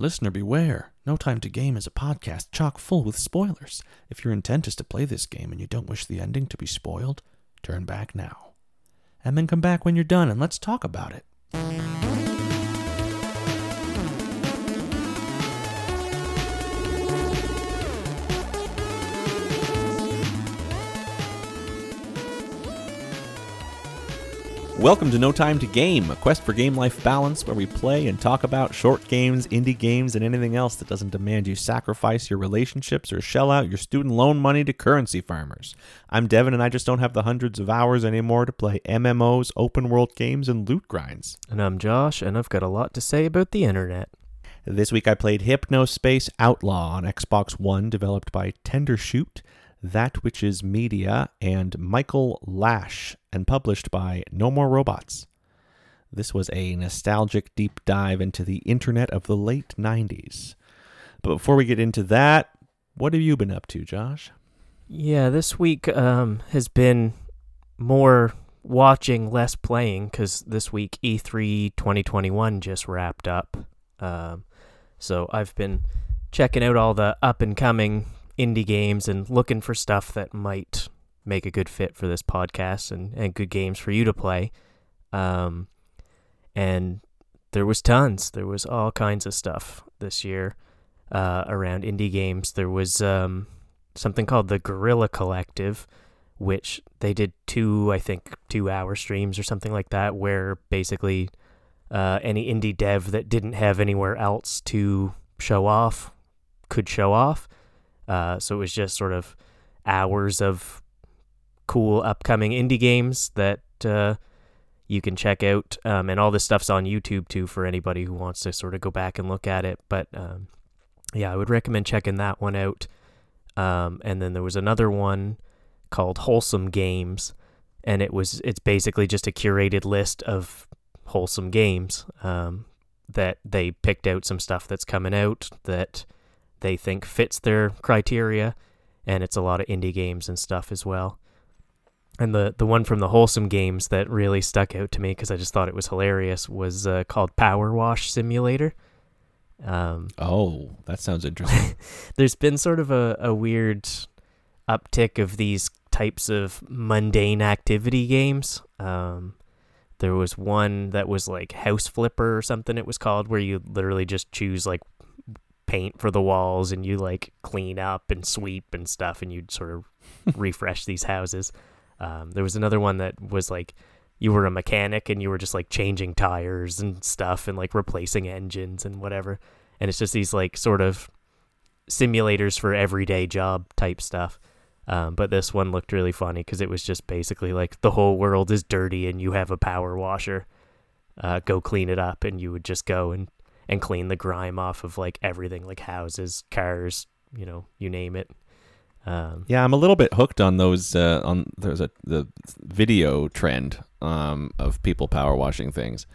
Listener beware. No Time to Game is a podcast chock full with spoilers. If your intent is to play this game and you don't wish the ending to be spoiled, turn back now. And then come back when you're done and let's talk about it. Welcome to No Time to Game, a quest for game life balance where we play and talk about short games, indie games, and anything else that doesn't demand you sacrifice your relationships or shell out your student loan money to currency farmers. I'm Devin, and I just don't have the hundreds of hours anymore to play MMOs, open world games, and loot grinds. And I'm Josh, and I've got a lot to say about the internet. This week I played Hypnospace Outlaw on Xbox One, developed by Tendershoot. That Which Is Media, and Michael Lasch, and published by No More Robots. This was a nostalgic deep dive into the internet of the late 90s. But before we get into that, what have you been up to, Josh? Yeah, this week um, has been more watching, less playing, because this week E3 2021 just wrapped up. Um, so I've been checking out all the up and coming indie games and looking for stuff that might make a good fit for this podcast and, and good games for you to play. Um, and there was tons. There was all kinds of stuff this year uh, around indie games. There was um, something called the Guerrilla Collective, which they did two, I think, two hour streams or something like that, where basically uh, any indie dev that didn't have anywhere else to show off could show off. Uh, so it was just sort of hours of cool upcoming indie games that uh, you can check out. Um, and all this stuff's on YouTube too for anybody who wants to sort of go back and look at it. But um, yeah, I would recommend checking that one out. Um, and then there was another one called Wholesome Games, and it was it's basically just a curated list of wholesome games um, that they picked out some stuff that's coming out that they think fits their criteria, and it's a lot of indie games and stuff as well. And the the one from the wholesome games that really stuck out to me because I just thought it was hilarious was uh, called Power Wash Simulator. Um, oh, that sounds interesting. there's been sort of a, a weird uptick of these types of mundane activity games. Um, there was one that was like House Flipper or something it was called, where you literally just choose like paint for the walls and you like clean up and sweep and stuff and you'd sort of refresh these houses. Um, there was another one that was like you were a mechanic and you were just like changing tires and stuff and like replacing engines and whatever. And it's just these like sort of simulators for everyday job type stuff. Um, but this one looked really funny because it was just basically like the whole world is dirty and you have a power washer. Uh, go clean it up, and you would just go and and clean the grime off of like everything, like houses, cars, you know, you name it. Um, yeah, I'm a little bit hooked on those. Uh, on there's a the video trend um, of people power washing things.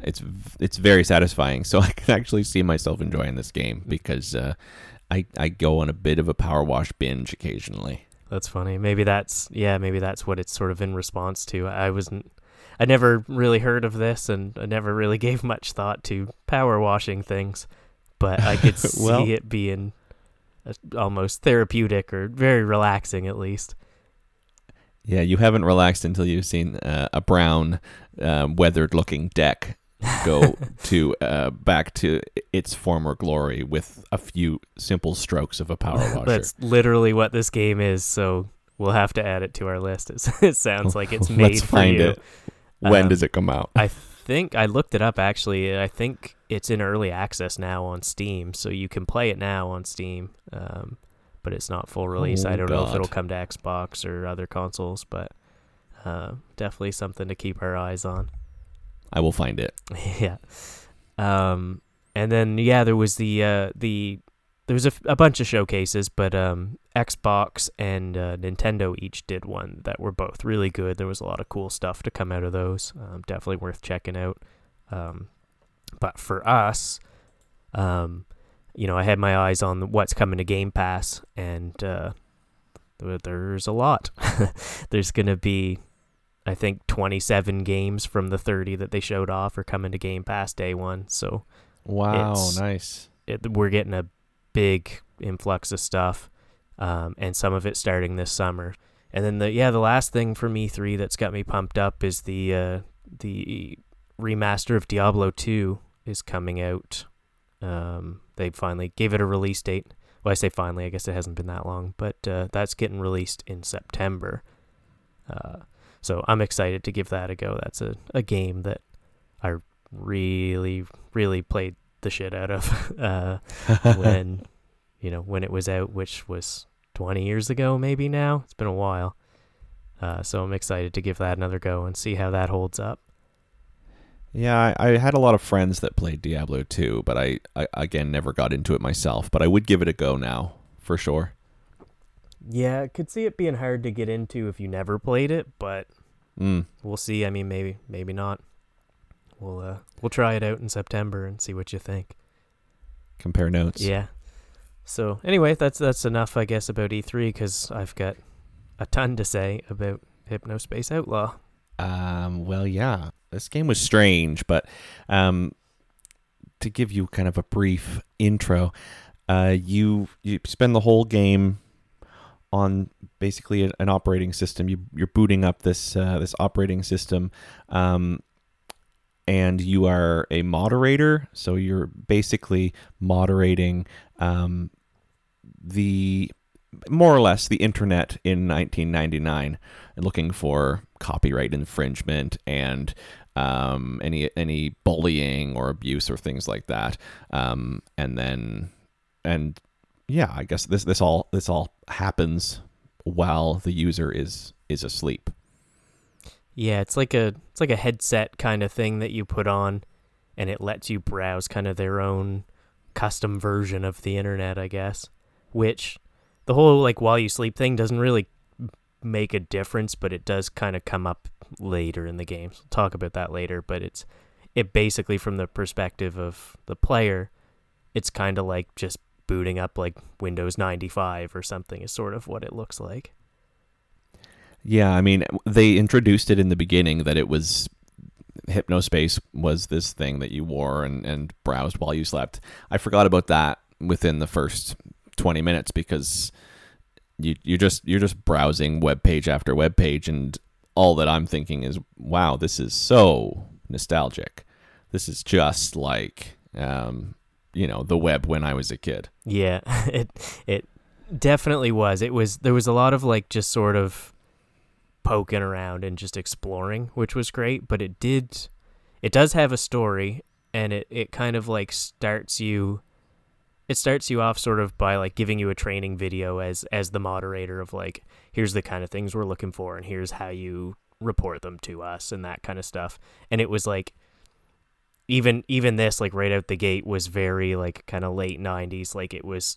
It's it's very satisfying. So I can actually see myself enjoying this game because uh, I I go on a bit of a power wash binge occasionally. That's funny. Maybe that's yeah. Maybe that's what it's sort of in response to. I wasn't I never really heard of this, and I never really gave much thought to power washing things, but I could well, see it being almost therapeutic or very relaxing, at least. Yeah, you haven't relaxed until you've seen uh, a brown, uh, weathered-looking deck go to uh, back to its former glory with a few simple strokes of a power washer. That's literally what this game is. So we'll have to add it to our list. it sounds like it's made Let's find you. it. When um, does it come out? I think I looked it up actually. I think it's in early access now on Steam, so you can play it now on Steam. Um, but it's not full release. Oh, I don't God. know if it'll come to Xbox or other consoles, but uh, definitely something to keep our eyes on. I will find it. yeah. Um, and then yeah, there was the uh, the there was a, a bunch of showcases, but um, Xbox and uh, Nintendo each did one that were both really good. There was a lot of cool stuff to come out of those. Um, definitely worth checking out. Um, but for us, um, you know, I had my eyes on what's coming to Game Pass, and uh, there's a lot. there's going to be, I think, 27 games from the 30 that they showed off are coming to Game Pass day one. So, wow, nice it, we're getting a big influx of stuff, um, and some of it starting this summer. And then the yeah, the last thing for me three that's got me pumped up is the uh, the remaster of Diablo two is coming out. Um, they finally gave it a release date. Well, I say finally, I guess it hasn't been that long, but uh, that's getting released in September. Uh, so I'm excited to give that a go. That's a, a game that I really, really played the shit out of uh, when you know when it was out, which was 20 years ago, maybe now. It's been a while. Uh, so I'm excited to give that another go and see how that holds up. Yeah, I, I had a lot of friends that played Diablo 2, but I, I again never got into it myself. But I would give it a go now for sure. Yeah, I could see it being hard to get into if you never played it, but Mm. we'll see. I mean, maybe, maybe not. We'll uh, we'll try it out in September and see what you think. Compare notes. Yeah. So anyway, that's that's enough, I guess, about E3 because I've got a ton to say about Hypnospace Outlaw. Um, well, yeah, this game was strange, but um, to give you kind of a brief intro, uh, you you spend the whole game on basically an, an operating system. You you're booting up this uh, this operating system, um, and you are a moderator. So you're basically moderating um, the more or less the internet in 1999 and looking for copyright infringement and um, any any bullying or abuse or things like that. Um, and then and yeah, I guess this this all this all happens while the user is is asleep. Yeah, it's like a it's like a headset kind of thing that you put on, and it lets you browse kind of their own custom version of the internet, I guess. Which the whole like while you sleep thing doesn't really make a difference, but it does kind of come up later in the game. So we'll talk about that later. But it's it basically from the perspective of the player, it's kind of like just booting up like Windows 95 or something is sort of what it looks like. Yeah, I mean, they introduced it in the beginning that it was hypnospace was this thing that you wore and, and browsed while you slept. I forgot about that within the first 20 minutes because you you're just you're just browsing web page after web page and all that I'm thinking is wow, this is so nostalgic. This is just like um, you know, the web when I was a kid. Yeah, it it definitely was. It was there was a lot of like just sort of poking around and just exploring, which was great, but it did it does have a story and it it kind of like starts you it starts you off sort of by like giving you a training video as as the moderator of like here's the kind of things we're looking for and here's how you report them to us and that kind of stuff. And it was like even even this like right out the gate was very like kind of late 90s like it was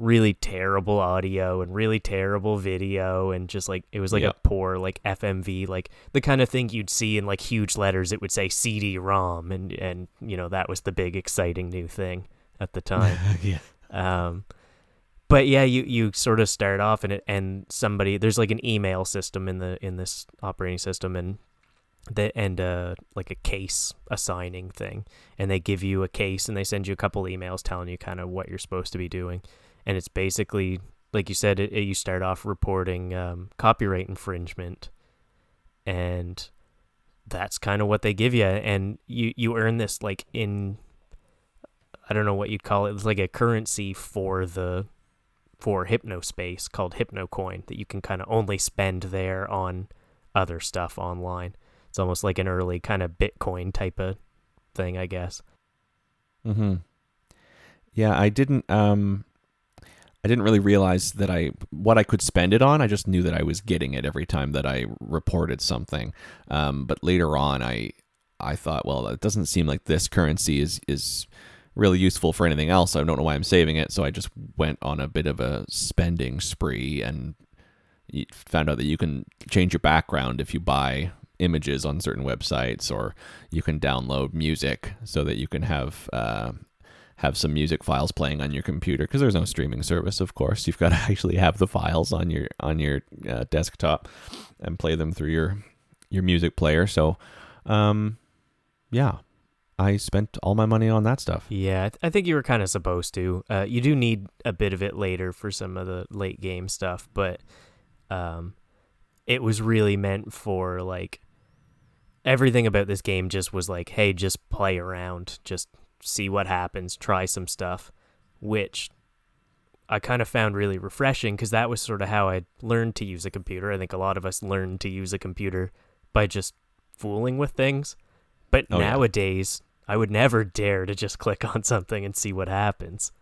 really terrible audio and really terrible video and just like it was like a poor like FMV like the kind of thing you'd see in like huge letters it would say CD-ROM and and you know that was the big exciting new thing at the time. Yeah. um but yeah you you sort of start off and it and somebody there's like an email system in the in this operating system and the and uh like a case assigning thing. And they give you a case and they send you a couple emails telling you kind of what you're supposed to be doing and it's basically like you said it, it- you start off reporting um, copyright infringement and that's kind of what they give you and you you earn this like in I don't know what you'd call it. It's like a currency for the for hypnospace called hypnocoin that you can kind of only spend there on other stuff online. It's almost like an early kind of Bitcoin type of thing, I guess. Mm-hmm. Yeah, I didn't. Um, I didn't really realize that I what I could spend it on. I just knew that I was getting it every time that I reported something. Um, but later on, I I thought, well, it doesn't seem like this currency is is really useful for anything else. I don't know why I'm saving it, so I just went on a bit of a spending spree and found out that you can change your background if you buy images on certain websites, or you can download music so that you can have uh, have some music files playing on your computer because there's no streaming service. Of course, you've got to actually have the files on your on your uh, desktop and play them through your your music player. So, um, yeah, I spent all my money on that stuff. Yeah, I, th- I think you were kind of supposed to. Uh, you do need a bit of it later for some of the late game stuff, but um, it was really meant for like everything about this game just was like, hey, just play around, just see what happens, try some stuff, which I kind of found really refreshing because that was sort of how I learned to use a computer. I think a lot of us learn to use a computer by just fooling with things. But Oh, yeah. nowadays, I would never dare to just click on something and see what happens.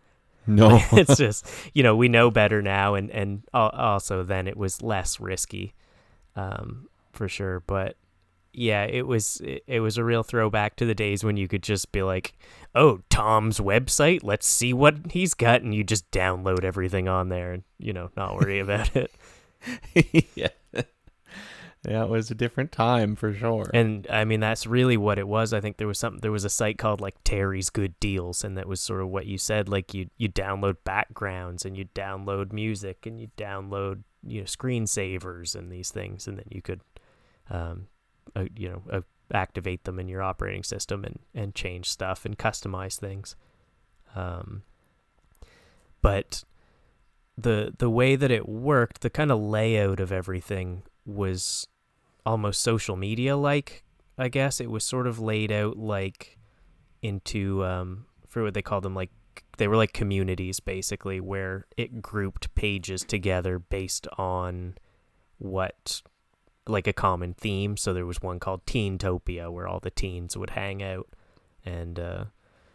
No, it's just, you know, we know better now. And, and also then it was less risky um, for sure. But yeah, it was it, it was a real throwback to the days when you could just be like, "Oh, Tom's website, let's see what he's got," and you just download everything on there and you know not worry about it. yeah. Yeah, it was a different time for sure. And I mean, that's really what it was. I think there was something. There was a site called like Terry's Good Deals, and that was sort of what you said. Like you you download backgrounds and you download music and you download you know screensavers and these things, and then you could, um, uh, you know, uh, activate them in your operating system and and change stuff and customize things. Um, but the the way that it worked, the kind of layout of everything was almost social media like. I guess it was sort of laid out like into um, for what they call them like they were like communities basically where it grouped pages together based on what like a common theme. So there was one called Teentopia where all the teens would hang out, and uh,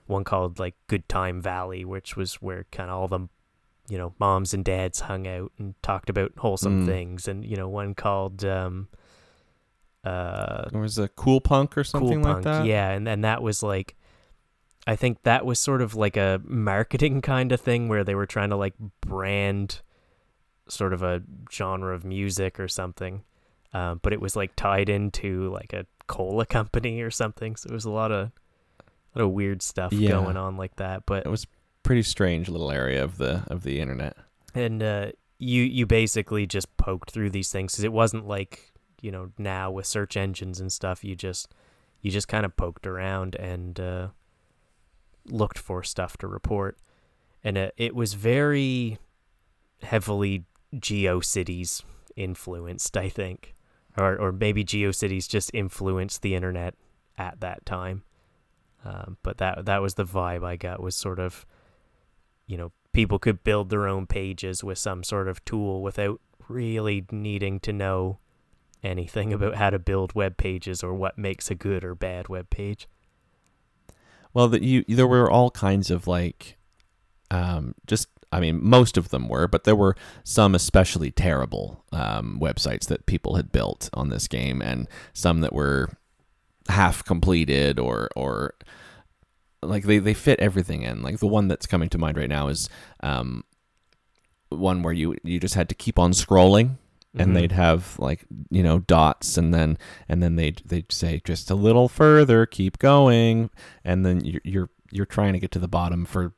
one called like Good Time Valley, which was where kind of all the you know moms and dads hung out and talked about wholesome Mm. things, and you know one called um, uh, There was a cool punk or something cool like that. yeah, and and that was like. I think that was sort of like a marketing kind of thing where they were trying to like brand sort of a genre of music or something. Um, but it was like tied into like a cola company or something. So it was a lot of a lot of weird stuff Yeah. going on like that. But It was pretty strange little area of the of the internet. and uh, you you basically just poked through these things because it wasn't like you know now with search engines and stuff. You just you just kind of poked around and uh, looked for stuff to report, and it, it was very heavily GeoCities influenced, I think, or or maybe GeoCities just influenced the internet at that time. Um, but that that was the vibe I got was sort of, you know, people could build their own pages with some sort of tool without really needing to know anything about how to build web pages or what makes a good or bad web page. Well, that you there were all kinds of like, um, just I mean, most of them were, but there were some especially terrible um, websites that people had built on this game, and some that were half completed or or like they they fit everything in. Like the one that's coming to mind right now is um, one where you you just had to keep on scrolling and Mhm. they'd have like you know dots and then and then they'd they'd say just a little further keep going and then you're you're, you're trying to get to the bottom for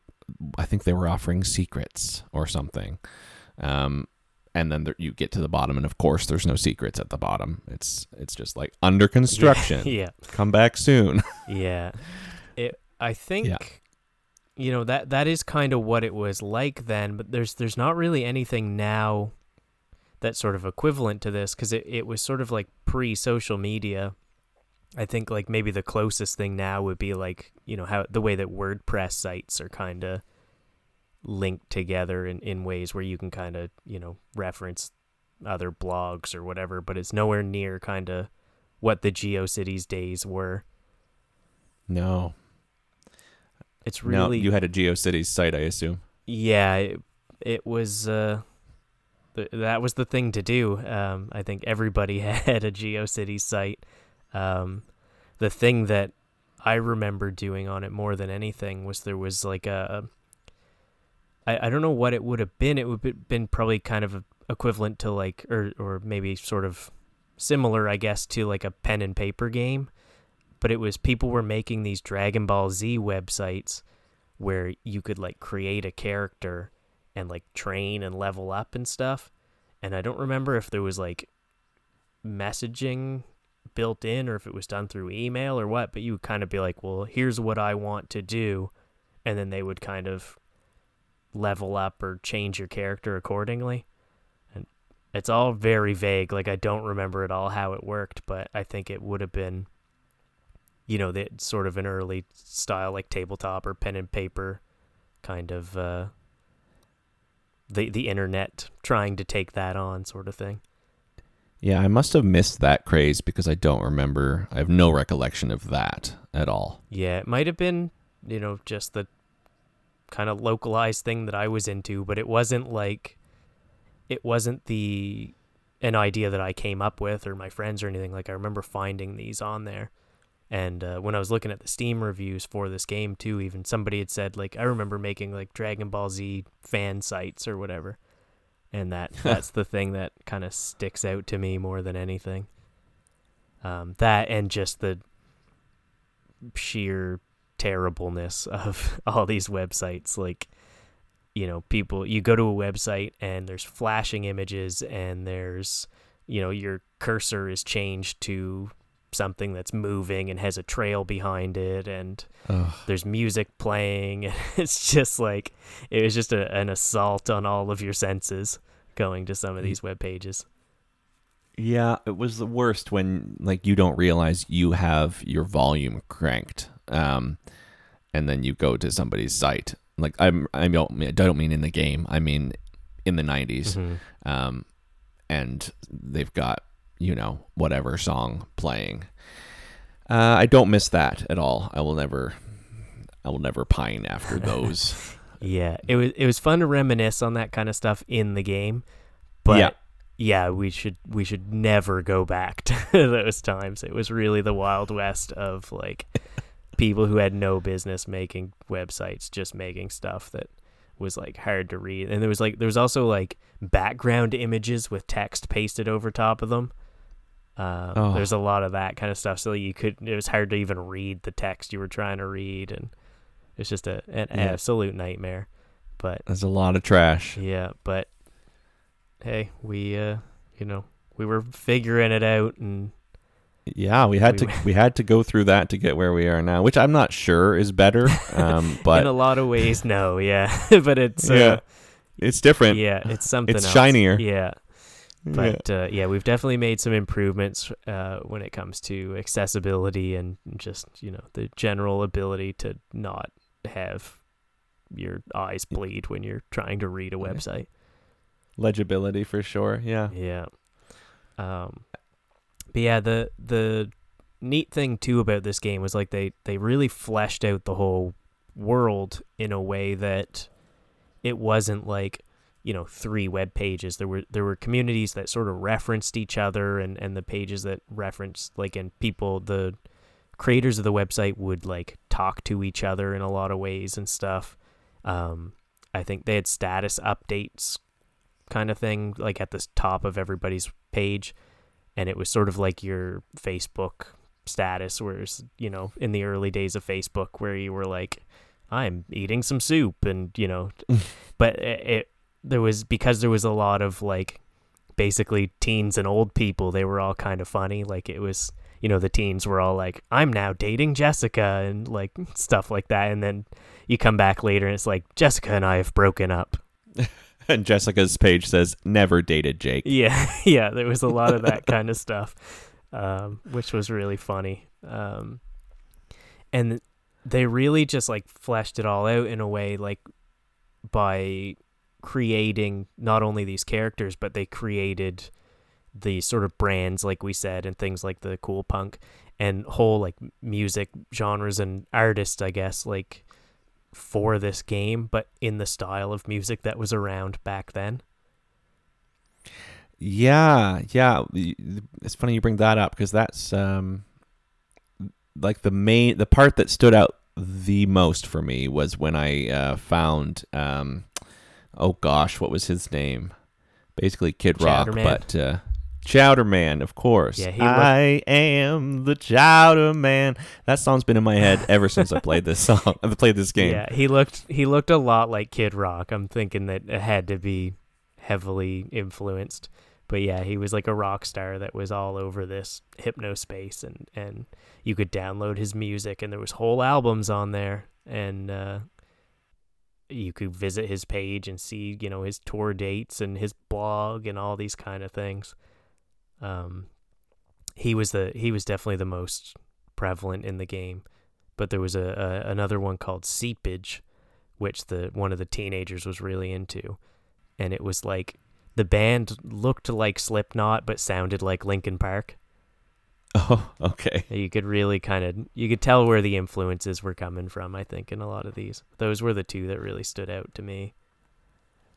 i think they were offering secrets or something um and then there, you get to the bottom and of course there's no secrets at the bottom it's it's just like under construction yeah. come back soon Yeah. It I think you know that that is kind of what it was like then, but there's there's not really anything now that's sort of equivalent to this cuz it it was sort of like pre-social media. I think like maybe the closest thing now would be like, you know, how the way that WordPress sites are kind of linked together in in ways where you can kind of, you know, reference other blogs or whatever, but it's nowhere near kind of what the GeoCities days were. no. It's really no you had a geocities site i assume. Yeah it, it was uh th- that was the thing to do. Um i think everybody had a geocities site um the thing that i remember doing on it more than anything was there was like a i, I don't know what it would have been it would have been probably kind of equivalent to like or or maybe sort of similar i guess to like a pen and paper game but it was people were making these dragon ball z websites where you could like create a character and like train and level up and stuff. And I don't remember if there was like messaging built in or if it was done through email or what, but you would kind of be like, well, here's what I want to do. And then they would kind of level up or change your character accordingly. And it's all very vague. Like, I don't remember at all how it worked, but I think it would have been, you know, the, sort of an early style, like tabletop or pen and paper kind of, uh, the, the internet trying to take that on sort of thing. Yeah, I must have missed that craze because I don't remember. I have no recollection of that at all. Yeah, it might have been, you know, just the kind of localized thing that I was into, but it wasn't like it wasn't the an idea that I came up with or my friends or anything. Like I remember finding these on there. And uh, when I was looking at the Steam reviews for this game too, even somebody had said like I remember making like Dragon Ball Z fan sites or whatever and that that's the thing that kind of sticks out to me more than anything. Um, that and just the sheer terribleness of all these websites. Like, you know, people you go to a website and there's flashing images and there's you know your cursor is changed to something that's moving and has a trail behind it and Ugh. there's music playing it's just like it was just a, an assault on all of your senses going to some of these web pages yeah it was the worst when like you don't realize you have your volume cranked um and then you go to somebody's site like i'm i don't i don't mean in the game i mean in the 90s mm-hmm. um and they've got you know, whatever song playing. Uh, I don't miss that at all. I will never, I will never pine after those. yeah, it was it was fun to reminisce on that kind of stuff in the game, but yeah, yeah we should we should never go back to those times. It was really the wild west of like people who had no business making websites, just making stuff that was like hard to read. And there was like there was also like background images with text pasted over top of them. Uh, oh. There's a lot of that kind of stuff, so you could. It was hard to even read the text you were trying to read, and it's just a an yeah. absolute nightmare. But there's a lot of trash. Yeah, but hey, we uh, you know, we were figuring it out, and yeah, we had we, to we had to go through that to get where we are now, which I'm not sure is better. Um, but in a lot of ways, no, yeah, but it's yeah, uh, it's different. Yeah, it's something. It's else. shinier. Yeah, but yeah. Uh, yeah, we've definitely made some improvements uh, when it comes to accessibility and just you know the general ability to not have your eyes bleed when you're trying to read a website. Legibility for sure. Yeah. Yeah. Um, but yeah, the the neat thing too about this game was like they they really fleshed out the whole world in a way that it wasn't like you know three web pages. There were there were communities that sort of referenced each other and and the pages that referenced like and people the creators of the website would like talk to each other in a lot of ways and stuff. Um i think they had status updates kind of thing like at the top of everybody's page. And it was sort of like your facebook status whereas you know in the early days of facebook where you were like i'm eating some soup and you know but it, there was because there was a lot of like basically teens and old people they were all kind of funny like it was you know the teens were all like i'm now dating jessica and like stuff like that and then you come back later and it's like jessica and i have broken up. And jessica's page says never dated jake. Yeah yeah there was a lot of that kind of stuff um, which was really funny um, and they really just like fleshed it all out in a way like by creating not only these characters, but they created the sort of brands, like we said, and things like the cool punk and whole like music genres and artists, I guess, like for this game, but in the style of music that was around back then. Yeah, yeah. It's funny you bring that up because that's um like the main the part that stood out the most for me was when I uh, found um oh gosh, what was his name? Basically Kid Rock, but uh, Chowder Man, of course. Yeah, he I am the Chowder Man. That song's been in my head ever since I played this song. I played this game. Yeah, he looked he looked a lot like Kid Rock. I'm thinking that it had to be heavily influenced. but yeah, he was like a rock star that was all over this hypnospace and and you could download his music and there was whole albums on there and uh you could visit his page and see, you know, his tour dates and his blog and all these kind of things. Um he was the he was definitely the most prevalent in the game. But there was a, a another one called Seepage, which the one of the teenagers was really into. And it was like the band looked like Slipknot but sounded like Linkin Park. Oh, okay. You could really kind of you could tell where the influences were coming from. I think in a lot of these, those were the two that really stood out to me.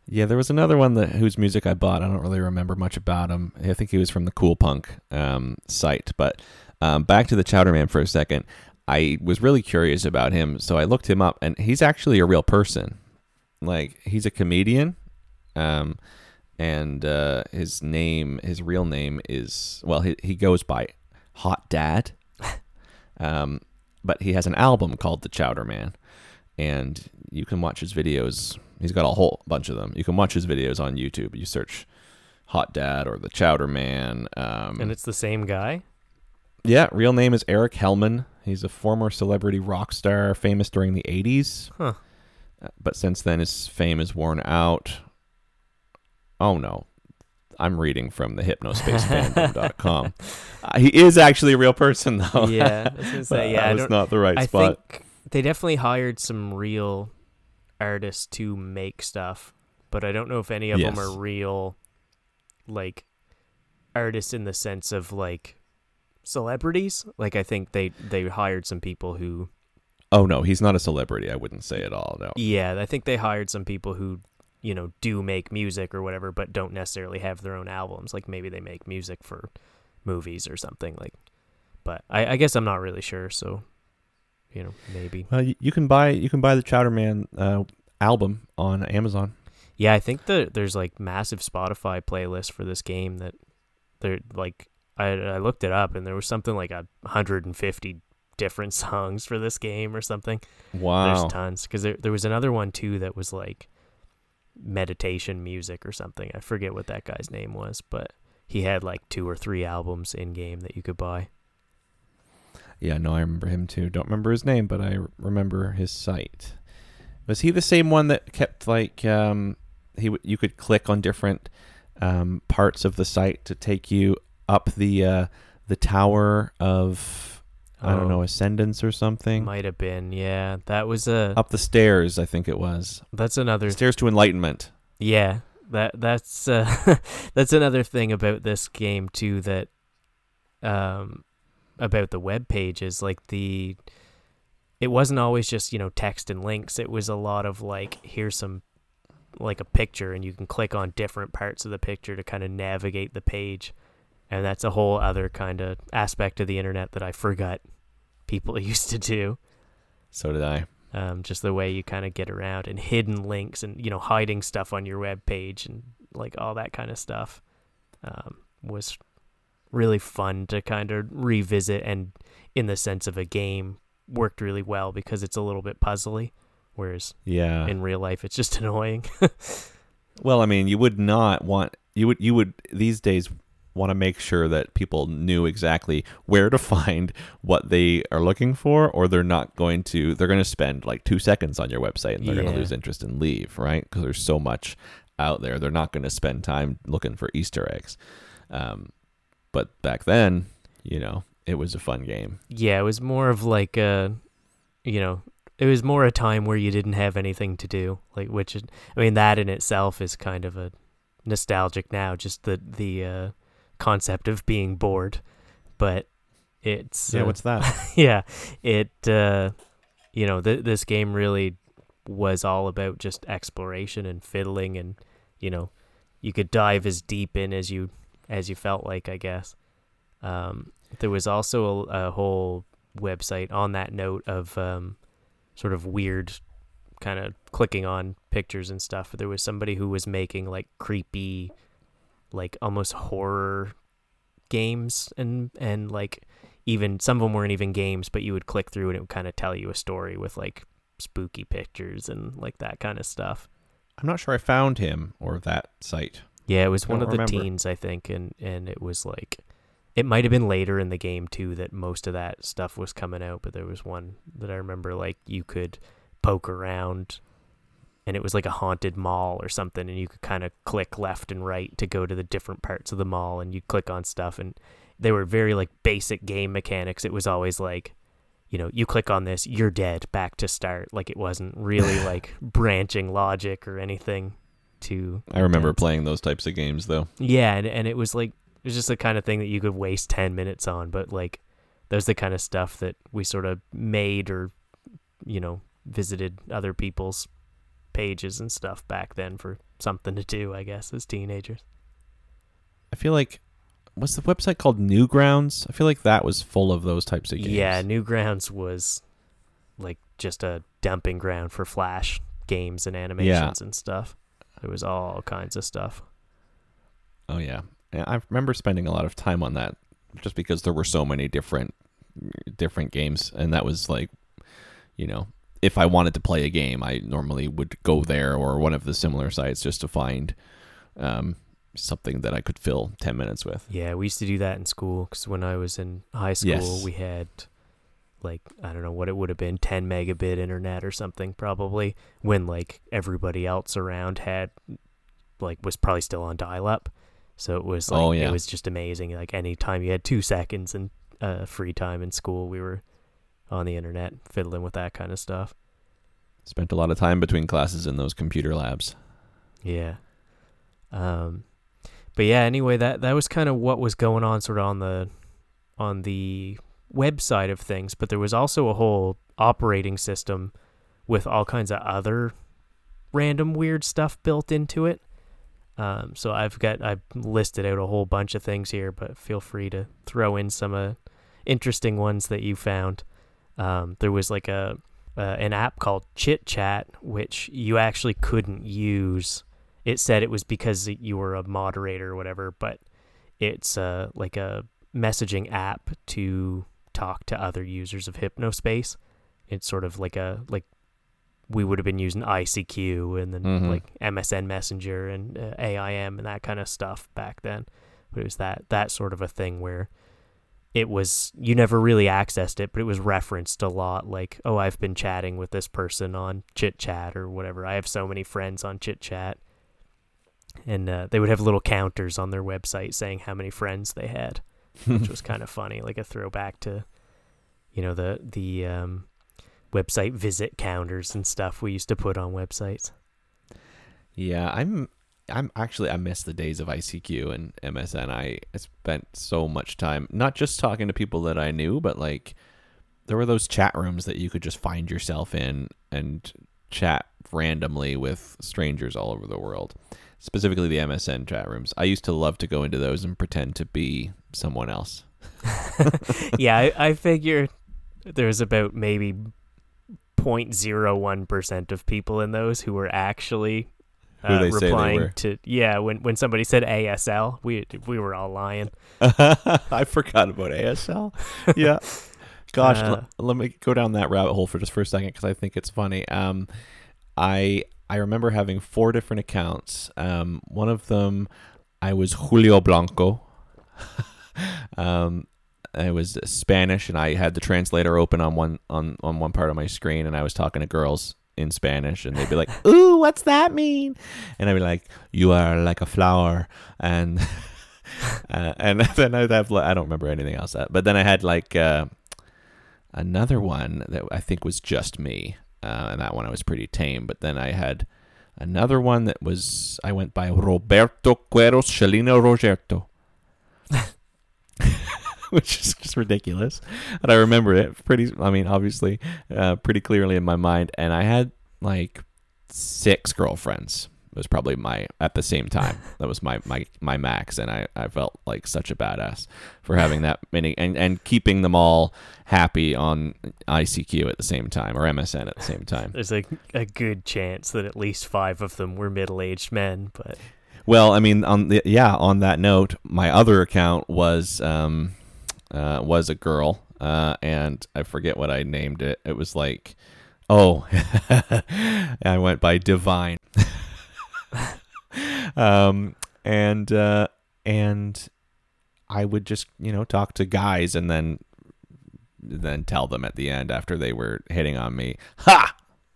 Yeah, there was another one that whose music I bought. I don't really remember much about him. I think he was from the Cool Punk um, site. But um, back to the Chowder Man for a second. I was really curious about him, so I looked him up, and he's actually a real person. Like he's a comedian. Um, and uh, his name, his real name is well, he he goes by Hot Dad, um, but he has an album called The Chowder Man, and you can watch his videos. He's got a whole bunch of them. You can watch his videos on YouTube. You search Hot Dad or The Chowder Man, um, and it's the same guy. Yeah, real name is Eric Hellman. He's a former celebrity rock star, famous during the '80s. Huh. Uh, but since then, his fame is worn out. Oh no, I'm reading from the hypnospacefandom.com. uh, he is actually a real person, though. Yeah, I was gonna say, yeah, that was don't- the right I spot. think they definitely hired some real artists to make stuff, but I don't know if any of them are real, like artists in the sense of like celebrities. Like I think they they hired some people who, Oh no, he's not a celebrity. I wouldn't say at all. No. yeah, I think they hired some people who you know do make music or whatever, but don't necessarily have their own albums. Like maybe they make music for movies or something like. But I, I guess I'm not really sure, so you know maybe. Well, you, you can buy you can buy the Chowder Man uh, album on Amazon. Yeah, I think that there's like massive Spotify playlists for this game that they're like I I looked it up and there was something like a 150 different songs for this game or something. Wow. There's tons because there there was another one too that was like meditation music or something. I forget what that guy's name was, but he had like two or three albums in game that you could buy. Yeah, no, I remember him too. Don't remember his name, but I remember his site. Was he the same one that kept like um he w- you could click on different um parts of the site to take you up the uh the tower of I don't Oh. know ascendance or something. Might have been, yeah. That was a up the stairs, I think it was. that's another Stairs to enlightenment. Yeah, that that's uh, that's another thing about this game too that um about the web pages like the it wasn't always just, you know, text and links. It was a lot of like here's some like a picture and you can click on different parts of the picture to kind of navigate the page. And that's a whole other kind of aspect of the internet that I forgot people used to do So did I. um, just the way you kind of get around and hidden links and you know hiding stuff on your web page and like all that kind of stuff um, was really fun to kind of revisit and in the sense of a game worked really well because it's a little bit puzzly whereas Yeah. in real life it's just annoying Well, I mean, you would not want you would you would these days want to make sure that people knew exactly where to find what they are looking for or they're not going to they're going to spend like 2 seconds on your website and they're going to lose interest and leave, right? Because there's so much out there. They're not going to spend time looking for easter eggs. Um but back then, you know, it was a fun game. yeah it was more of like a you know it was more a time where you didn't have anything to do like which i mean that in itself is kind of a nostalgic now just the the uh concept of being bored but it's Yeah, uh, what's that? yeah it uh you know th- this game really was all about just exploration and fiddling and you know you could dive as deep in as you as you felt like i guess um there was also a, a whole website on that note of um sort of weird kind of clicking on pictures and stuff there was somebody who was making like creepy like almost horror games and and like even some of them weren't even games, but you would click through and it would kind of tell you a story with like spooky pictures and like that kind of stuff. I'm not sure I found him or that site. Yeah, it was one of the remember. teens, I think, and and it was like it might have been later in the game too that most of that stuff was coming out, but there was one that I remember like you could poke around and it was like a haunted mall or something and you could kind of click left and right to go to the different parts of the mall and you click on stuff and they were very like basic game mechanics. It was always like you know, you click on this, you're dead, back to start. Like it wasn't really like branching logic or anything to I remember playing those types of games though. Yeah, and, and it was like it was just the kind of thing that you could waste ten minutes on, but like was the kind of stuff that we sort of made or you know visited other people's pages and stuff back then for something to do, I guess, as teenagers. I feel like what's the website called Newgrounds? I feel like that was full of those types of games. Yeah, Newgrounds was like just a dumping ground for Flash games and animations and stuff. There was all kinds of stuff. Oh yeah. And I remember spending a lot of time on that just because there were so many different different games and that was like you know, if I wanted to play a game, I normally would go there or one of the similar sites just to find um, something that I could fill 10 minutes with. Yeah, we used to do that in school because when I was in high school, Yes. we had like I don't know what it would have been, 10 megabit internet or something probably. When like everybody else around had like was probably still on dial up, so it was like Oh, yeah. it was just amazing. Like anytime you had two seconds and uh, free time in school, we were on the internet fiddling with that kind of stuff. Spent a lot of time between classes in those computer labs. Yeah. Um but yeah, anyway, that that was kind of what was going on sort of on the on the website of things, but there was also a whole operating system with all kinds of other random weird stuff built into it. Um, so I've got I've listed out a whole bunch of things here, but feel free to throw in some uh, interesting ones that you found. Um, there was like a uh, an app called Chit Chat, which you actually couldn't use. It said it was because you were a moderator or whatever, but it's uh, like a messaging app to talk to other users of Hypnospace. It's sort of like a like we would have been using ICQ and then Mhm. like MSN Messenger and uh, AIM and that kind of stuff back then. But it was that that sort of a thing where it was you never really accessed it, but it was referenced a lot. Like, oh, I've been chatting with this person on Chit Chat or whatever. I have so many friends on Chit Chat, and uh, they would have little counters on their website saying how many friends they had, which was kind of funny, like a throwback to, you know, the the um, website visit counters and stuff we used to put on websites. Yeah, I'm I'm actually I miss the days of ICQ and MSN. I spent so much time not just talking to people that I knew, but like there were those chat rooms that you could just find yourself in and chat randomly with strangers all over the world. Specifically the MSN chat rooms. I used to love to go into those and pretend to be someone else. yeah, I, I figure there's about maybe 0.01% of people in those who were actually uh, they say they replying were. to yeah when when somebody said ASL we we were all lying I forgot about ASL. Yeah. Gosh, Uh, l- let me go down that rabbit hole for just for a second because I think it's funny. Um, I I remember having four different accounts. Um, one of them, I was Julio Blanco. um, I was Spanish, and I had the translator open on one on on one part of my screen, and I was talking to girls in Spanish, and they'd be like, "Ooh, what's that mean?" And I'd be like, "You are like a flower," and uh, and then I'd have I don't remember anything else that, but then I had like uh, another one that I think was just me, uh, and that one I was pretty tame. But then I had another one that was I went by Roberto Cueros Chelino Rogerto. Which is just ridiculous, and I remember it pretty. I mean, obviously, uh, pretty clearly in my mind. And I had like six girlfriends. It was probably my at the same time. That was my my my max, and I I felt like such a badass for having that many and and keeping them all happy on ICQ at the same time or MSN at the same time. there's a, a good chance that at least five of them were middle-aged men but Well, I mean, on the yeah, on that note, my other account was um uh was a girl, uh, and I forget what I named it. It was like, oh, I went by Divine. um, and uh, and I would just you know talk to guys and then then tell them at the end after they were hitting on me, "Ha!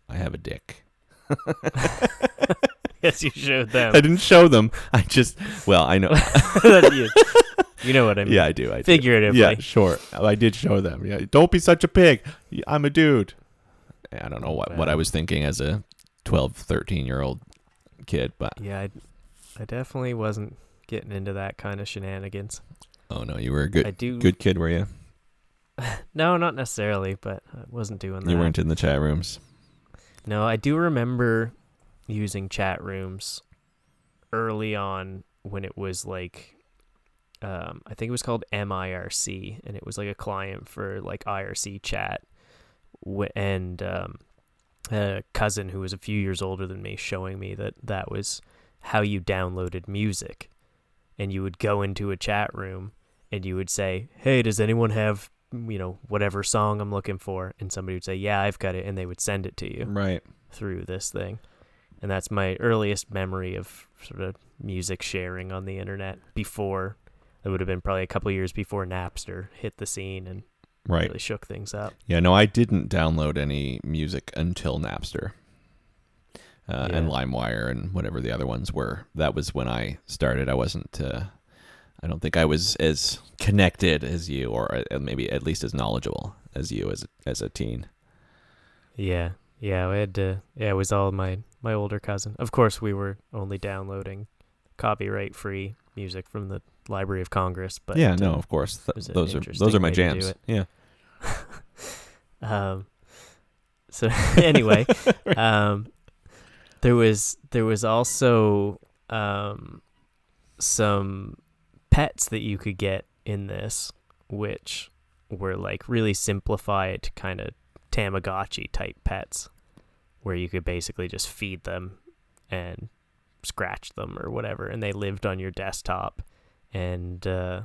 I have a dick." yes, you showed them. I didn't show them. I just well, I know. You, know what I mean. yeah, I do. I do. Figuratively. Yeah, sure. I did show them. Yeah, don't be such a pig. I'm a dude. I don't know what, what I was thinking as a 12, 13 year old kid, but Yeah, I, I definitely wasn't getting into that kind of shenanigans. oh no, you were a I good do. good kid, were you? No, not necessarily, but I wasn't doing that. You weren't in the chat rooms. No, I do remember using chat rooms early on when it was like um, I think it was called MIRC and it was like a client for like IRC chat and um, a cousin who was a few years older than me showing me that that was how you downloaded music. And you would go into a chat room and you would say hey does anyone have you know whatever song i'm looking for? And somebody would say yeah i've got it and they would send it to you Right. through this thing. And that's my earliest memory of sort of music sharing on the internet before it would have been probably a couple years before napster hit the scene and Right. really shook things up Yeah, no, I didn't download any music until Napster. Uh, and LimeWire and whatever the other ones were. That was when I started. I wasn't. Uh, I don't think I was as connected as you, or uh, maybe at least as knowledgeable as you as a, as a teen. Yeah, yeah, we had to. Yeah, it was all my my older cousin. Of course, we were only downloading copyright free music from the Library of Congress. But yeah, uh, no, of course. Th- those are those are my way to do jams. Yeah. um, so anyway, um, there was there was also um some pets that you could get in this, which were like really simplified kind of Tamagotchi type pets, where you could basically just feed them and scratch them or whatever, and they lived on your desktop, and uh,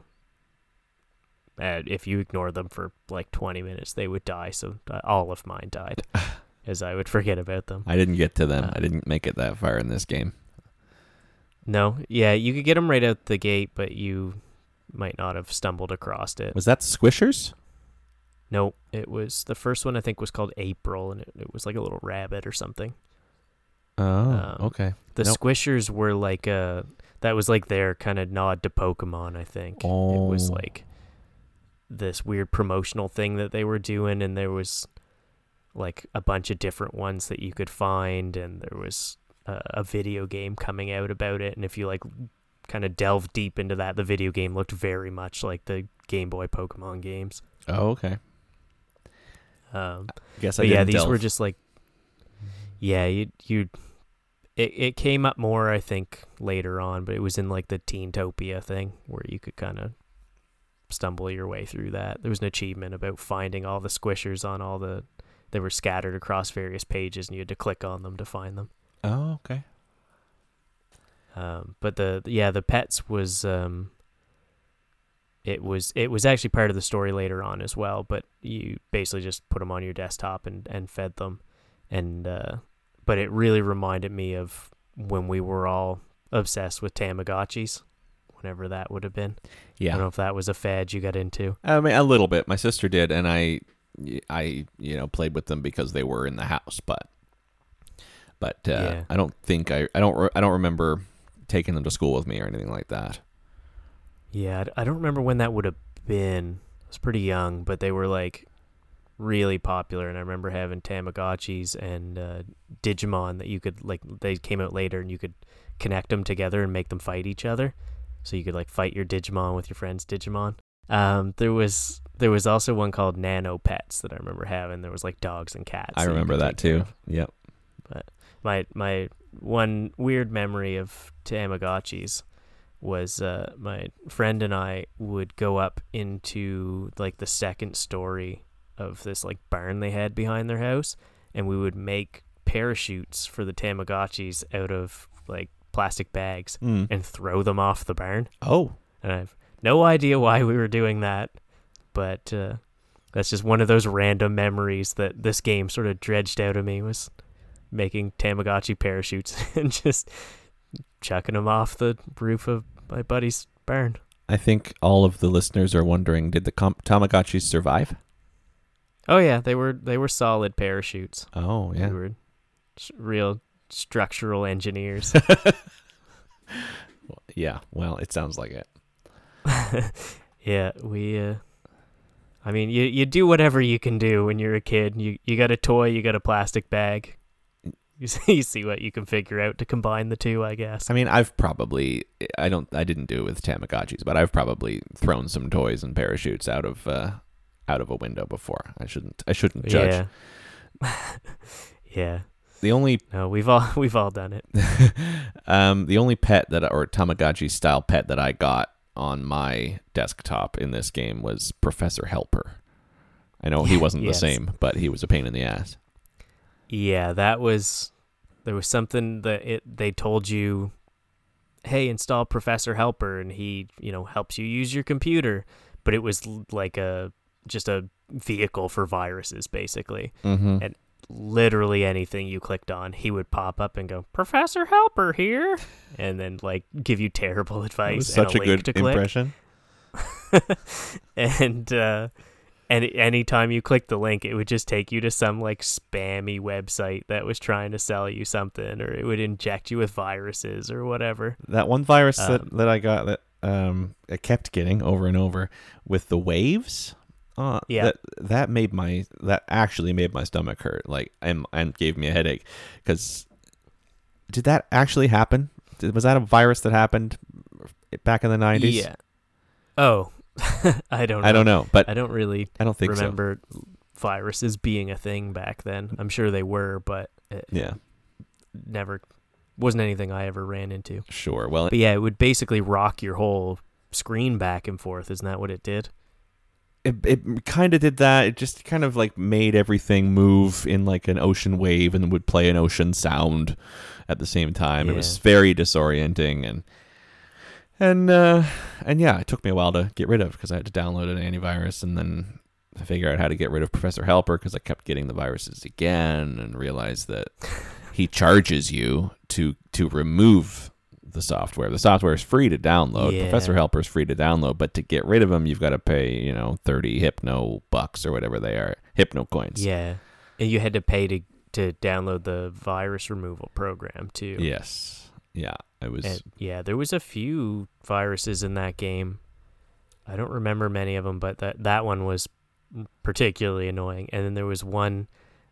if you ignore them for like 20 minutes, they would die. So uh, all of mine died, as I would forget about them. I didn't get to them. Uh, I didn't make it that far in this game. No, yeah, you could get them right out the gate, but you might not have stumbled across it. Was that Squishers? No, it was the first one. I think was called April, and it, it was like a little rabbit or something. Oh, Um, okay. The Nope. Squishers were like a that was like their kind of nod to Pokemon. I think it was Oh. like this weird promotional thing that they were doing, and there was like a bunch of different ones that you could find, and there was a, a video game coming out about it. And if you like kind of delve deep into that, the video game looked very much like the Game Boy Pokemon games. Oh, okay. Um, Guess I yeah, these were just like, yeah, you you, it it came up more I think later on, but it was in like the Teentopia thing where you could kind of stumble your way through that. There was an achievement about finding all the squishers on all the, they were scattered across various pages, and you had to click on them to find them. Oh, okay. Um, but the yeah, the pets was um, it was it was actually part of the story later on as well. But you basically just put them on your desktop and and fed them, and uh, but it really reminded me of when we were all obsessed with Tamagotchis, whenever that would have been. Yeah. I don't know if that was a fad you got into. I mean, a little bit. My sister did, and I, I, you know, played with them because they were in the house. But, but uh, Yeah. I don't think I, I don't, I don't remember taking them to school with me or anything like that. Yeah, I don't remember when that would have been. I was pretty young, but they were like really popular, and I remember having Tamagotchis and uh, Digimon that you could like. They came out later, and you could connect them together and make them fight each other. So you could like fight your Digimon with your friend's Digimon. Um, there was there was also one called Nano Pets that I remember having. There was like dogs and cats. I remember that too. of Yep. my my one weird memory of Tamagotchis was uh, my friend and I would go up into like the second story of this like barn they had behind their house, and we would make parachutes for the Tamagotchis out of like plastic bags Mm. and throw them off the barn. Oh, And I've no idea why we were doing that, but uh, that's just one of those random memories that this game sort of dredged out of me was making Tamagotchi parachutes and just chucking them off the roof of my buddy's barn. I think all of the listeners are wondering: Did the com- Tamagotchis survive? Oh yeah, they were they were solid parachutes. Oh yeah, They were real structural engineers. yeah. Well, it sounds like it. yeah, we. Uh, I mean, you you do whatever you can do when you're a kid. You you got a toy, you got a plastic bag. You see, you see what you can figure out to combine the two, I guess. I mean, I've probably I don't I didn't do it with Tamagotchis, but I've probably thrown some toys and parachutes out of uh, out of a window before. I shouldn't I shouldn't judge. Yeah. yeah. The only No, we've all we've all done it. um the only pet that or Tamagotchi style pet that I got on my desktop in this game was Professor Helper. I know he wasn't Yes. the same, but he was a pain in the ass. Yeah, that was there was something that it they told you, hey, install Professor Helper, and he you know helps you use your computer, but it was like a just a vehicle for viruses basically. Mm-hmm. And Literally anything you clicked on, he would pop up and go, "Professor Helper here," and then like give you terrible advice. such a, link good to click. impression. and uh and anytime you click the link it would just take you to some like spammy website that was trying to sell you something or it would inject you with viruses or whatever That one virus Um, that, that I got that um I kept getting over and over with the waves. Uh, Yeah. That that made my that actually made my stomach hurt. Like and and gave me a headache because did that actually happen? Did, was that a virus that happened back in the nineties? yeah oh i don't know. I don't know, but i don't really I don't think remember viruses being a thing back then i'm sure they were but it. Yeah, never wasn't anything i ever ran into sure. Well, but yeah it would basically rock your whole screen back and forth isn't that what it did it, it kind of did that. It just kind of like made everything move in like an ocean wave and would play an ocean sound at the same time. It was very disorienting and and uh and yeah, it took me a while to get rid of because I had to download an antivirus and then figure out how to get rid of Professor Helper because I kept getting the viruses again and realized that he charges you to to remove the software. The software is free to download. Yeah. Professor Helper is free to download, but to get rid of them, you've got to pay, you know, 30 hypno bucks or whatever they are, hypno coins. Yeah, and you had to pay to to download the virus removal program too. Yes. Yeah. It was And yeah, there was a few viruses in that game. I don't remember many of them, but that that one was particularly annoying. And then there was one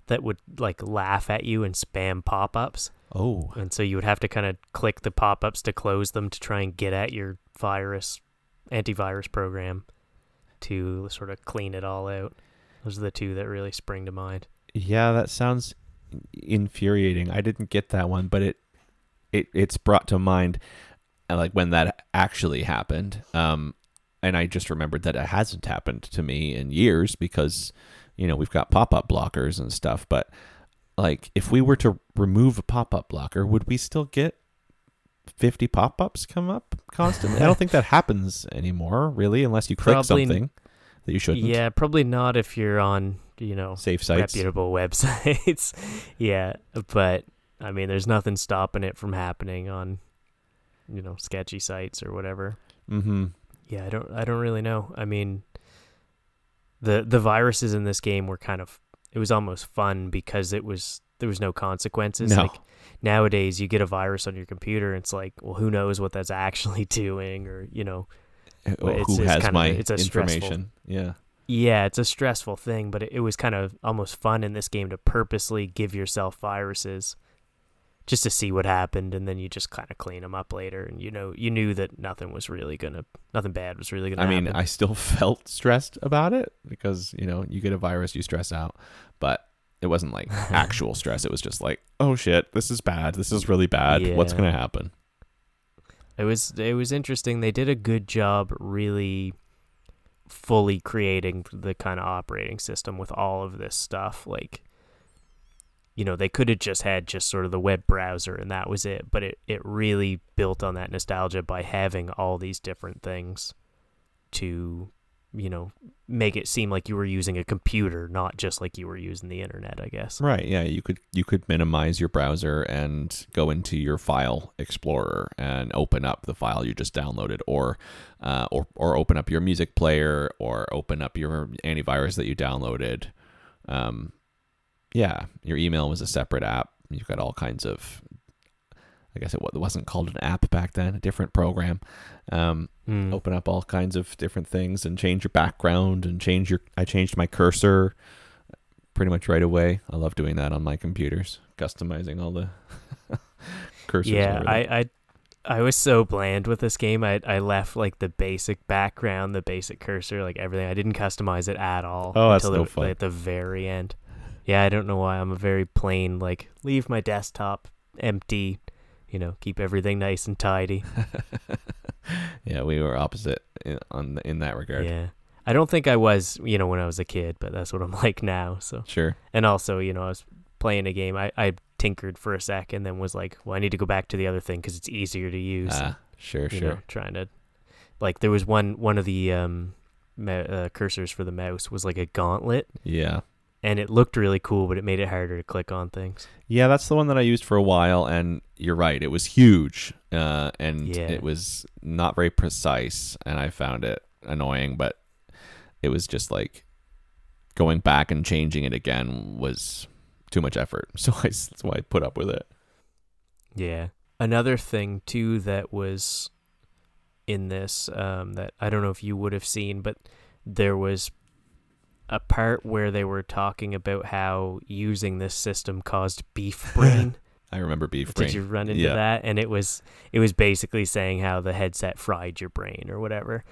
that would like laugh at you and spam pop-ups, Oh. and so you would have to kind of click the pop-ups to close them to try and get at your virus antivirus program to sort of clean it all out. Those are the two that really spring to mind. Yeah, that sounds infuriating. I didn't get that one, but it it it's brought to mind uh, like when that actually happened. Um and I just remembered that it hasn't happened to me in years because you know, we've got pop-up blockers and stuff, but like if we were to remove a pop-up blocker, would we still get 50 pop-ups come up constantly? I don't think that happens anymore, really, unless you click Probably something that you shouldn't. Yeah, probably not if you're on, you know, Safe sites. reputable websites. yeah, but I mean, there's nothing stopping it from happening on, you know, sketchy sites or whatever. Mhm. Yeah, I don't, I don't really know. I mean, the the viruses in this game were kind of, it was almost fun because it was there was no consequences. No. Like nowadays, you get a virus on your computer, and it's like, well, who knows what that's actually doing, or you know, eh, it's- who has kind of- my it's a information? Yeah. Yeah, it's a stressful thing, but it, it was kind of almost fun in this game to purposely give yourself viruses just to see what happened and then you just kind of clean them up later and you know you knew that nothing was really going to nothing bad was really going to happen. I happen. mean, I still felt stressed about it because, you know, you get a virus, you stress out, but it wasn't like actual stress. It was just like, oh shit, this is bad. This is really bad. What's going to happen? it was it was interesting. They did a good job really fully creating the kind of operating system with all of this stuff like you know they could have just had just sort of the web browser and that was it but it, it really built on that nostalgia by having all these different things to you know, make it seem like you were using a computer, not just like you were using the internet, I guess. Right. Yeah. You could you could minimize your browser and go into your file explorer and open up the file you just downloaded, or uh, or or open up your music player, or open up your antivirus that you downloaded. Um, yeah, your email was a separate app. You've got all kinds of. I guess it wasn't called an app back then, a different program. Um, Mm. open up all kinds of different things and change your background and change your I changed my cursor pretty much right away. I love doing that on my computers, customizing all the cursors. yeah, I. I I was so bland with this game. I I left like the basic background, the basic cursor, like everything. I didn't customize it at all Oh, that's until no the, fun. at the very end. Yeah, I don't know why. I'm a very plain like leave my desktop empty, you know, keep everything nice and tidy. yeah, we were opposite in, on in that regard. Yeah. I don't think I was, you know, when I was a kid, but that's what I'm like now. So, Sure. and also, you know, I was playing a game. I, I tinkered for a sec and then was like, well, I need to go back to the other thing because it's easier to use. Ah, sure, sure. know, trying to, like, there was one one of the um, uh, cursors for the mouse was like a gauntlet, Yeah. And it looked really cool, but it made it harder to click on things. Yeah, that's the one that I used for a while, and you're right. It was huge, uh, and Yeah. it was not very precise, and I found it annoying. But it was just like going back and changing it again was too much effort. So I, that's why I put up with it. Yeah. Another thing too that was in this um, that I don't know if you would have seen, but there was a part where they were talking about how using this system caused beef brain. I remember beef brain. Did you run into Yeah. that? And it was it was basically saying how the headset fried your brain or whatever.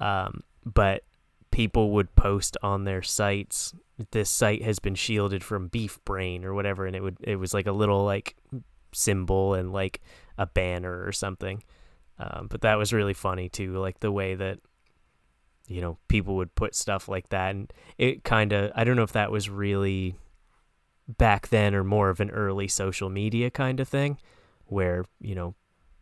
Um, but people would post on their sites this site has been shielded from beef brain or whatever and it would it was like a little like symbol and like a banner or something um, but that was really funny too like the way that you know people would put stuff like that and it kind of i don't know if that was really back then or more of an early social media kind of thing where you know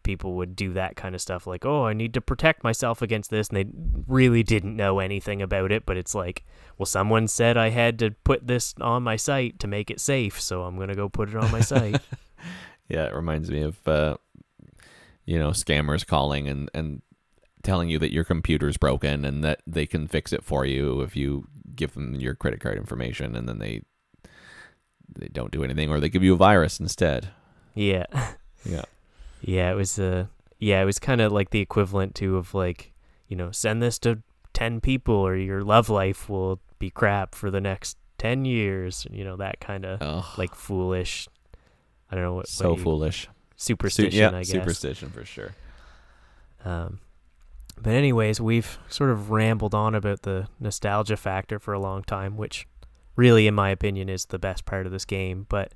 people would do that kind of stuff like oh i need to protect myself against this and they really didn't know anything about it but it's like well someone said i had to put this on my site to make it safe so i'm going to go put it on my site. Yeah, it reminds me of uh, you know scammers calling and and telling you that your computer's broken and that they can fix it for you if you give them your credit card information, and then they they don't do anything or they give you a virus instead. yeah Yeah. yeah it was uh yeah it was kind of like the equivalent to of like you know send this to 10 people or your love life will be crap for the next 10 years you know that kind of like foolish i don't know what so what you- foolish. Su- superstition yeah, i guess superstition for sure. Um, but anyways, we've sort of rambled on about the nostalgia factor for a long time, which really, in my opinion, is the best part of this game. But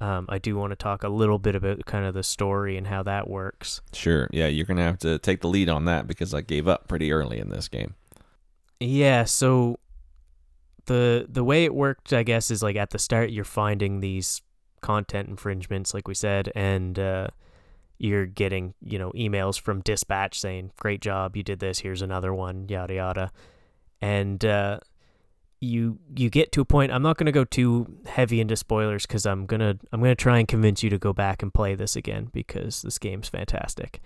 um, I do want to talk a little bit about kind of the story and how that works. Sure. Yeah, you're gonna have to take the lead on that because I gave up pretty early in this game. Yeah, so the the way it worked, I guess, is like at the start you're finding these content infringements, like we said, and uh, you're getting you know emails from dispatch saying, "Great job, you did this. Here's another one." Yada yada, and uh, you you get to a point. I'm not gonna go too heavy into spoilers because I'm gonna I'm gonna try and convince you to go back and play this again because this game's fantastic.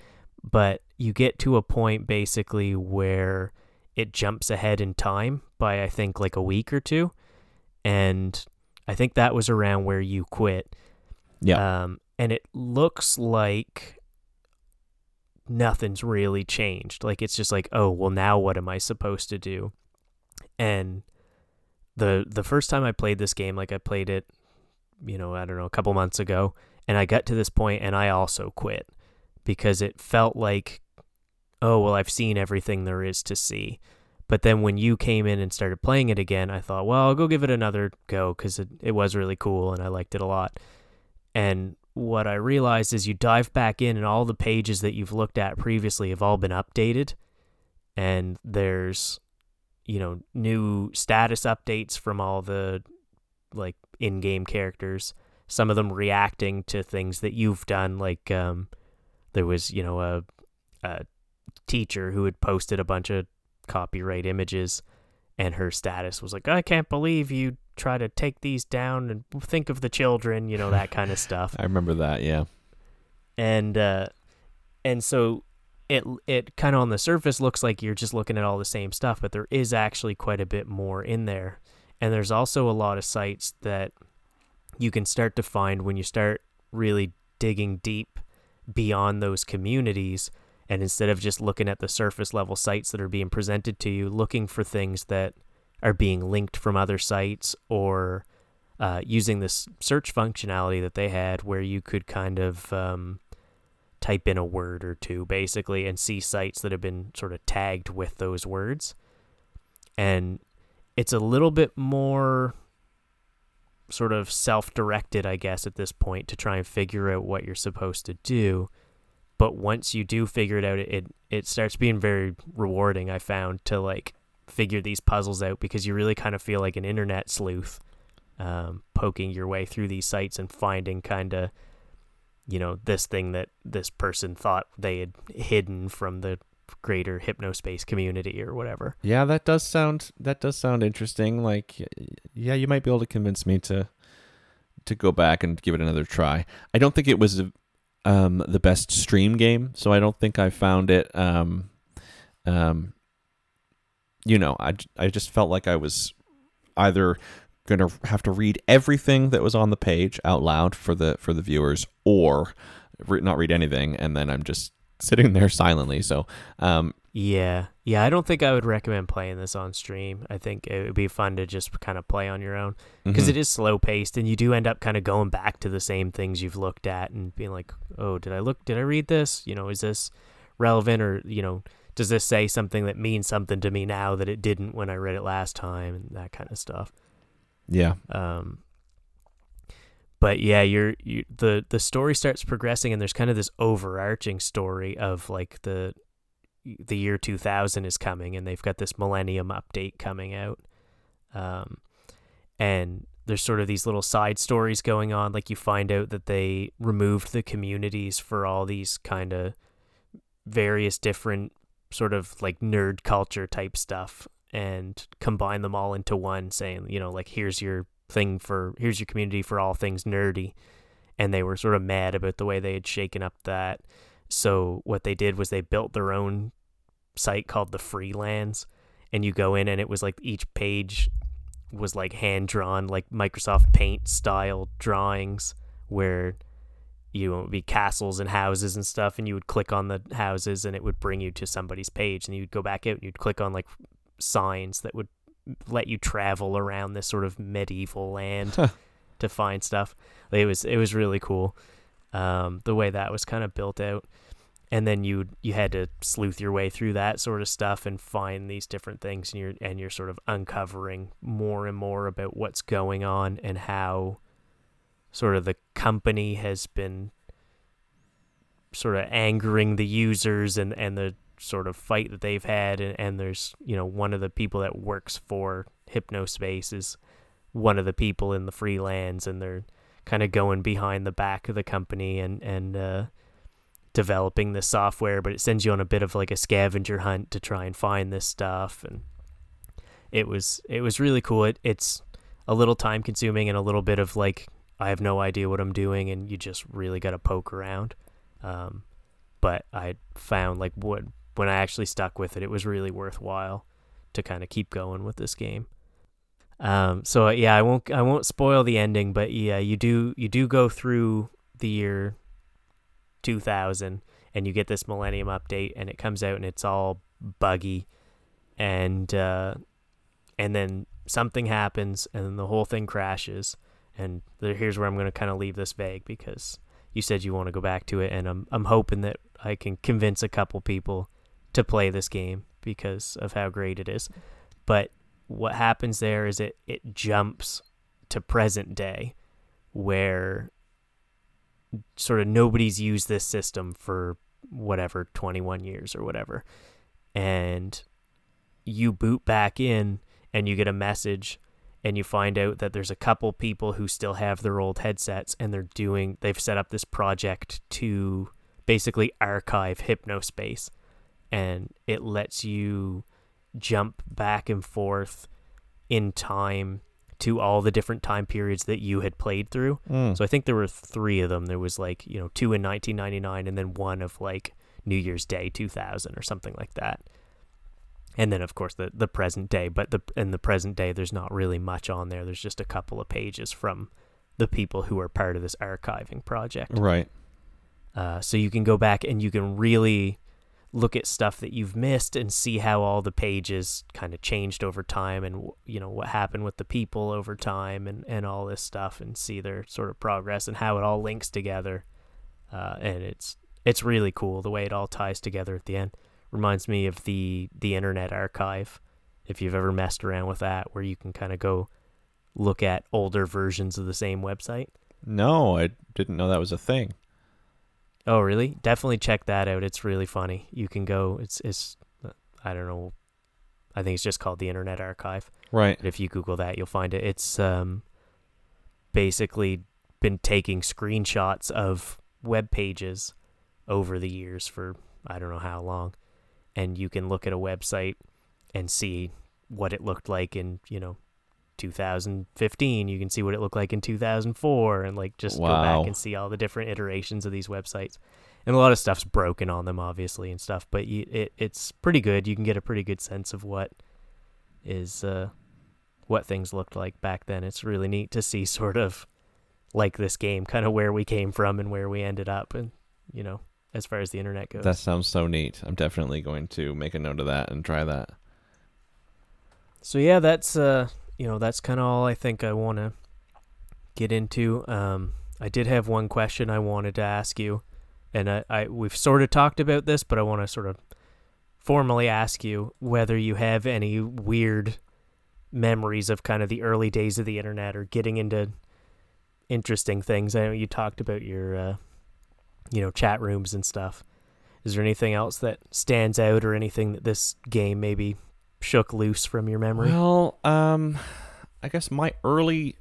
But you get to a point basically where it jumps ahead in time by I think like a week or two, and I think that was around where you quit. Yeah. Um, and it looks like nothing's really changed. Like it's just like, oh, well, now what am I supposed to do? And the the first time I played this game, like I played it, you know, I don't know, a couple months ago, and I got to this point and I also quit because it felt like, oh, well, I've seen everything there is to see. But then when you came in and started playing it again, I thought, well, I'll go give it another go because it, it was really cool and I liked it a lot. And what I realized is you dive back in and all the pages that you've looked at previously have all been updated. And there's, you know, new status updates from all the like in game characters. Some of them reacting to things that you've done. Like um, there was, you know, a, a teacher who had posted a bunch of copyright images and her status was like I can't believe you try to take these down and think of the children, you know that kind of stuff. I remember that, yeah. And uh and so it it kind of on the surface looks like you're just looking at all the same stuff, but there is actually quite a bit more in there. And there's also a lot of sites that you can start to find when you start really digging deep beyond those communities and instead of just looking at the surface level sites that are being presented to you, looking for things that are being linked from other sites or uh, using this search functionality that they had where you could kind of um, type in a word or two basically and see sites that have been sort of tagged with those words. And it's a little bit more sort of self directed, I guess, at this point to try and figure out what you're supposed to do. But once you do figure it out, it, it starts being very rewarding, I found, to like figure these puzzles out because you really kind of feel like an internet sleuth um, poking your way through these sites and finding kind of you know this thing that this person thought they had hidden from the greater hypnospace community or whatever. Yeah, that does sound that does sound interesting. Like yeah, you might be able to convince me to to go back and give it another try. I don't think it was um, the best stream game, so I don't think I found it um, um, you know, I, I just felt like I was either going to have to read everything that was on the page out loud for the for the viewers or re- not read anything and then I'm just sitting there silently. So, um, yeah, yeah, I don't think I would recommend playing this on stream. I think it would be fun to just kind of play on your own because mhm. slow paced, and you do end up kind of going back to the same things you've looked at and being like, "Oh, did I look? Did I read this? You know, is this relevant or you know, does this say something that means something to me now that it didn't when I read it last time and that kind of stuff. Yeah. Um but yeah, you're you, the the story starts progressing and there's kind of this overarching story of like the the year 2000 is coming and they've got this millennium update coming out. Um and there's sort of these little side stories going on like you find out that they removed the communities for all these kind of various different sort of like nerd culture type stuff and combine them all into one saying you know like here's your thing for here's your community for all things nerdy. And they were sort of mad about the way they had shaken up that. So what they did was they built their own site called the freelands and you go in and it was like each page was like hand drawn like microsoft paint style drawings where you know, it would be castles and houses and stuff, and you would click on the houses and it would bring you to somebody's page, and you'd go back out and you'd click on like signs that would let you travel around this sort of medieval land to find stuff. It was it was really cool, um, the way that was kind of built out, and then you you had to sleuth your way through that sort of stuff and find these different things, and you're and you're sort of uncovering more and more about what's going on and how sort of the company has been sort of angering the users and, and the sort of fight that they've had. And, and there's you know one of the people that works for hypnospace is one of the people in the freelands and they're kind of going behind the back of the company and and uh, developing the software. But it sends you on a bit of like a scavenger hunt to try and find this stuff. And it was it was really cool. It, it's a little time consuming and a little bit of like I have no idea what I'm doing, and you just really got to poke around. Um, but I found like what when I actually stuck with it, it was really worthwhile to kind of keep going with this game. Um, so yeah, I won't I won't spoil the ending, but yeah, you do you do go through the year 2000 and you get this Millennium update, and it comes out and it's all buggy, and uh, and then something happens, and then the whole thing crashes and here's where I'm going to kind of leave this vague because you said you want to go back to it, and I'm I'm hoping that I can convince a couple people to play this game because of how great it is. But what happens there is it it jumps to present day, where sort of nobody's used this system for whatever 21 years or whatever, and you boot back in and you get a message and you find out that there's a couple people who still have their old headsets and they're doing they've set up this project to basically archive hypnospace and it lets you jump back and forth in time to all the different time periods that you had played through. Mm. So I think there were three of them. There was like, you know, two in 1999 and then one of like New Year's Day 2000 or something like that. And then of course the the present day, but the in the present day there's not really much on there. There's just a couple of pages from the people who are part of this archiving project. right. Uh, so you can go back and you can really look at stuff that you've missed and see how all the pages kind of changed over time and you know what happened with the people over time and, and all this stuff and see their sort of progress and how it all links together uh, and it's it's really cool the way it all ties together at the end reminds me of the the internet archive if you've ever messed around with that where you can kind of go look at older versions of the same website No, I didn't know that was a thing. Oh, really? Definitely check that out. It's really funny. You can go. It's it's. I don't know. I think it's just called the Internet Archive. Right. But if you Google that, you'll find it. It's um, basically been taking screenshots of web pages over the years for I don't know how long, and you can look at a website and see what it looked like in you know 2015 you can see what it looked like in 2004 and like just go back and see all the different iterations of these websites. And a lot of stuff's broken on them obviously and stuff but you, it, it's pretty good. You can get a pretty good sense of what is uh what things looked like back then. It's really neat to see sort of like this game kind of where we came from and where we ended up and you know as far as the internet goes That sounds so neat. I'm definitely going to make a note of that and try that. So yeah, that's uh, you know, that's kind of all I think I want to get into. Um, I did have one question I wanted to ask you, and I, I we've sort of talked about this, but I want to sort of formally ask you whether you have any weird memories of kind of the early days of the internet or getting into interesting things. I know you talked about your, uh, you know, chat rooms and stuff. Is there anything else that stands out or anything that this game maybe shook loose from your memory? Well, um, I guess my early,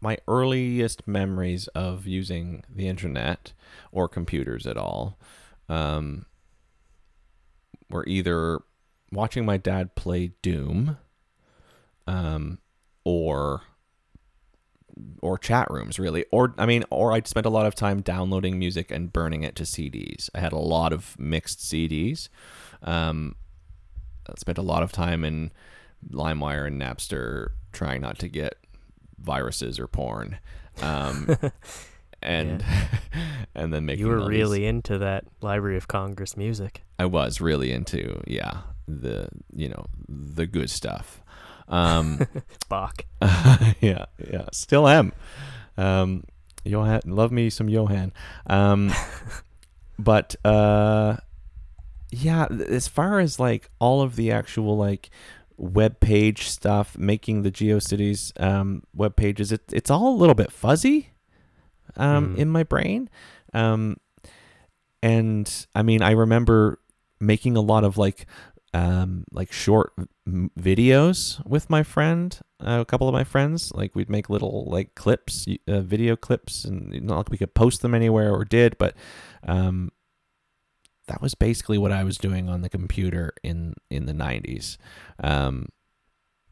my earliest memories of using the internet or computers at all, um, were either watching my dad play Doom, um, or or chat rooms really or i mean or i'd spent a lot of time downloading music and burning it to cds i had a lot of mixed cds um, I spent a lot of time in LimeWire and Napster trying not to get viruses or porn, um, and and then making. you were these- really into that Library of Congress music. I was really into yeah the you know the good stuff. Um, Bach. yeah, yeah, still am. Um, Johan, love me some Johan. Um, but uh, yeah, as far as like all of the actual like web page stuff, making the GeoCities um, web pages, it, it's all a little bit fuzzy um, Mm. in my brain. Um, and I mean, I remember making a lot of like um, like short m- videos with my friend, uh, a couple of my friends. Like we'd make little like clips, uh, video clips, and not like we could post them anywhere or did, but um, that was basically what I was doing on the computer in in the '90s. Um,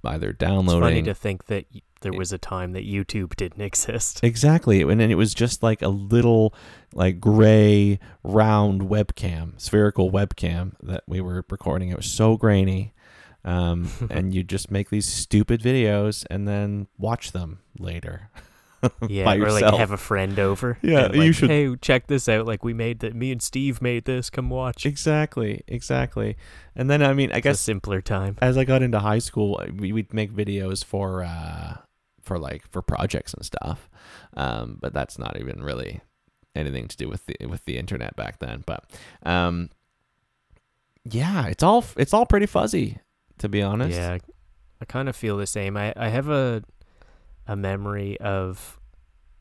either downloading. It's funny to think that there was a time that YouTube didn't exist. Exactly. And then it was just like a little like gray round webcam, spherical webcam that we were recording. It was so grainy. Um, and you just make these stupid videos and then watch them later. Yeah, by or like have a friend over. Yeah, and, you should- Hey, check this out. Like we made that. Me and Steve made this. Come watch. Exactly, exactly. And then I mean, I It's a guess simpler time. as I got into high school, we, we'd make videos for uh, for like for projects and stuff. Um, but that's not even really anything to do with the with the internet back then. But um, yeah, it's all it's all pretty fuzzy to be honest. Yeah, I kind of feel the same. I, I have a a memory of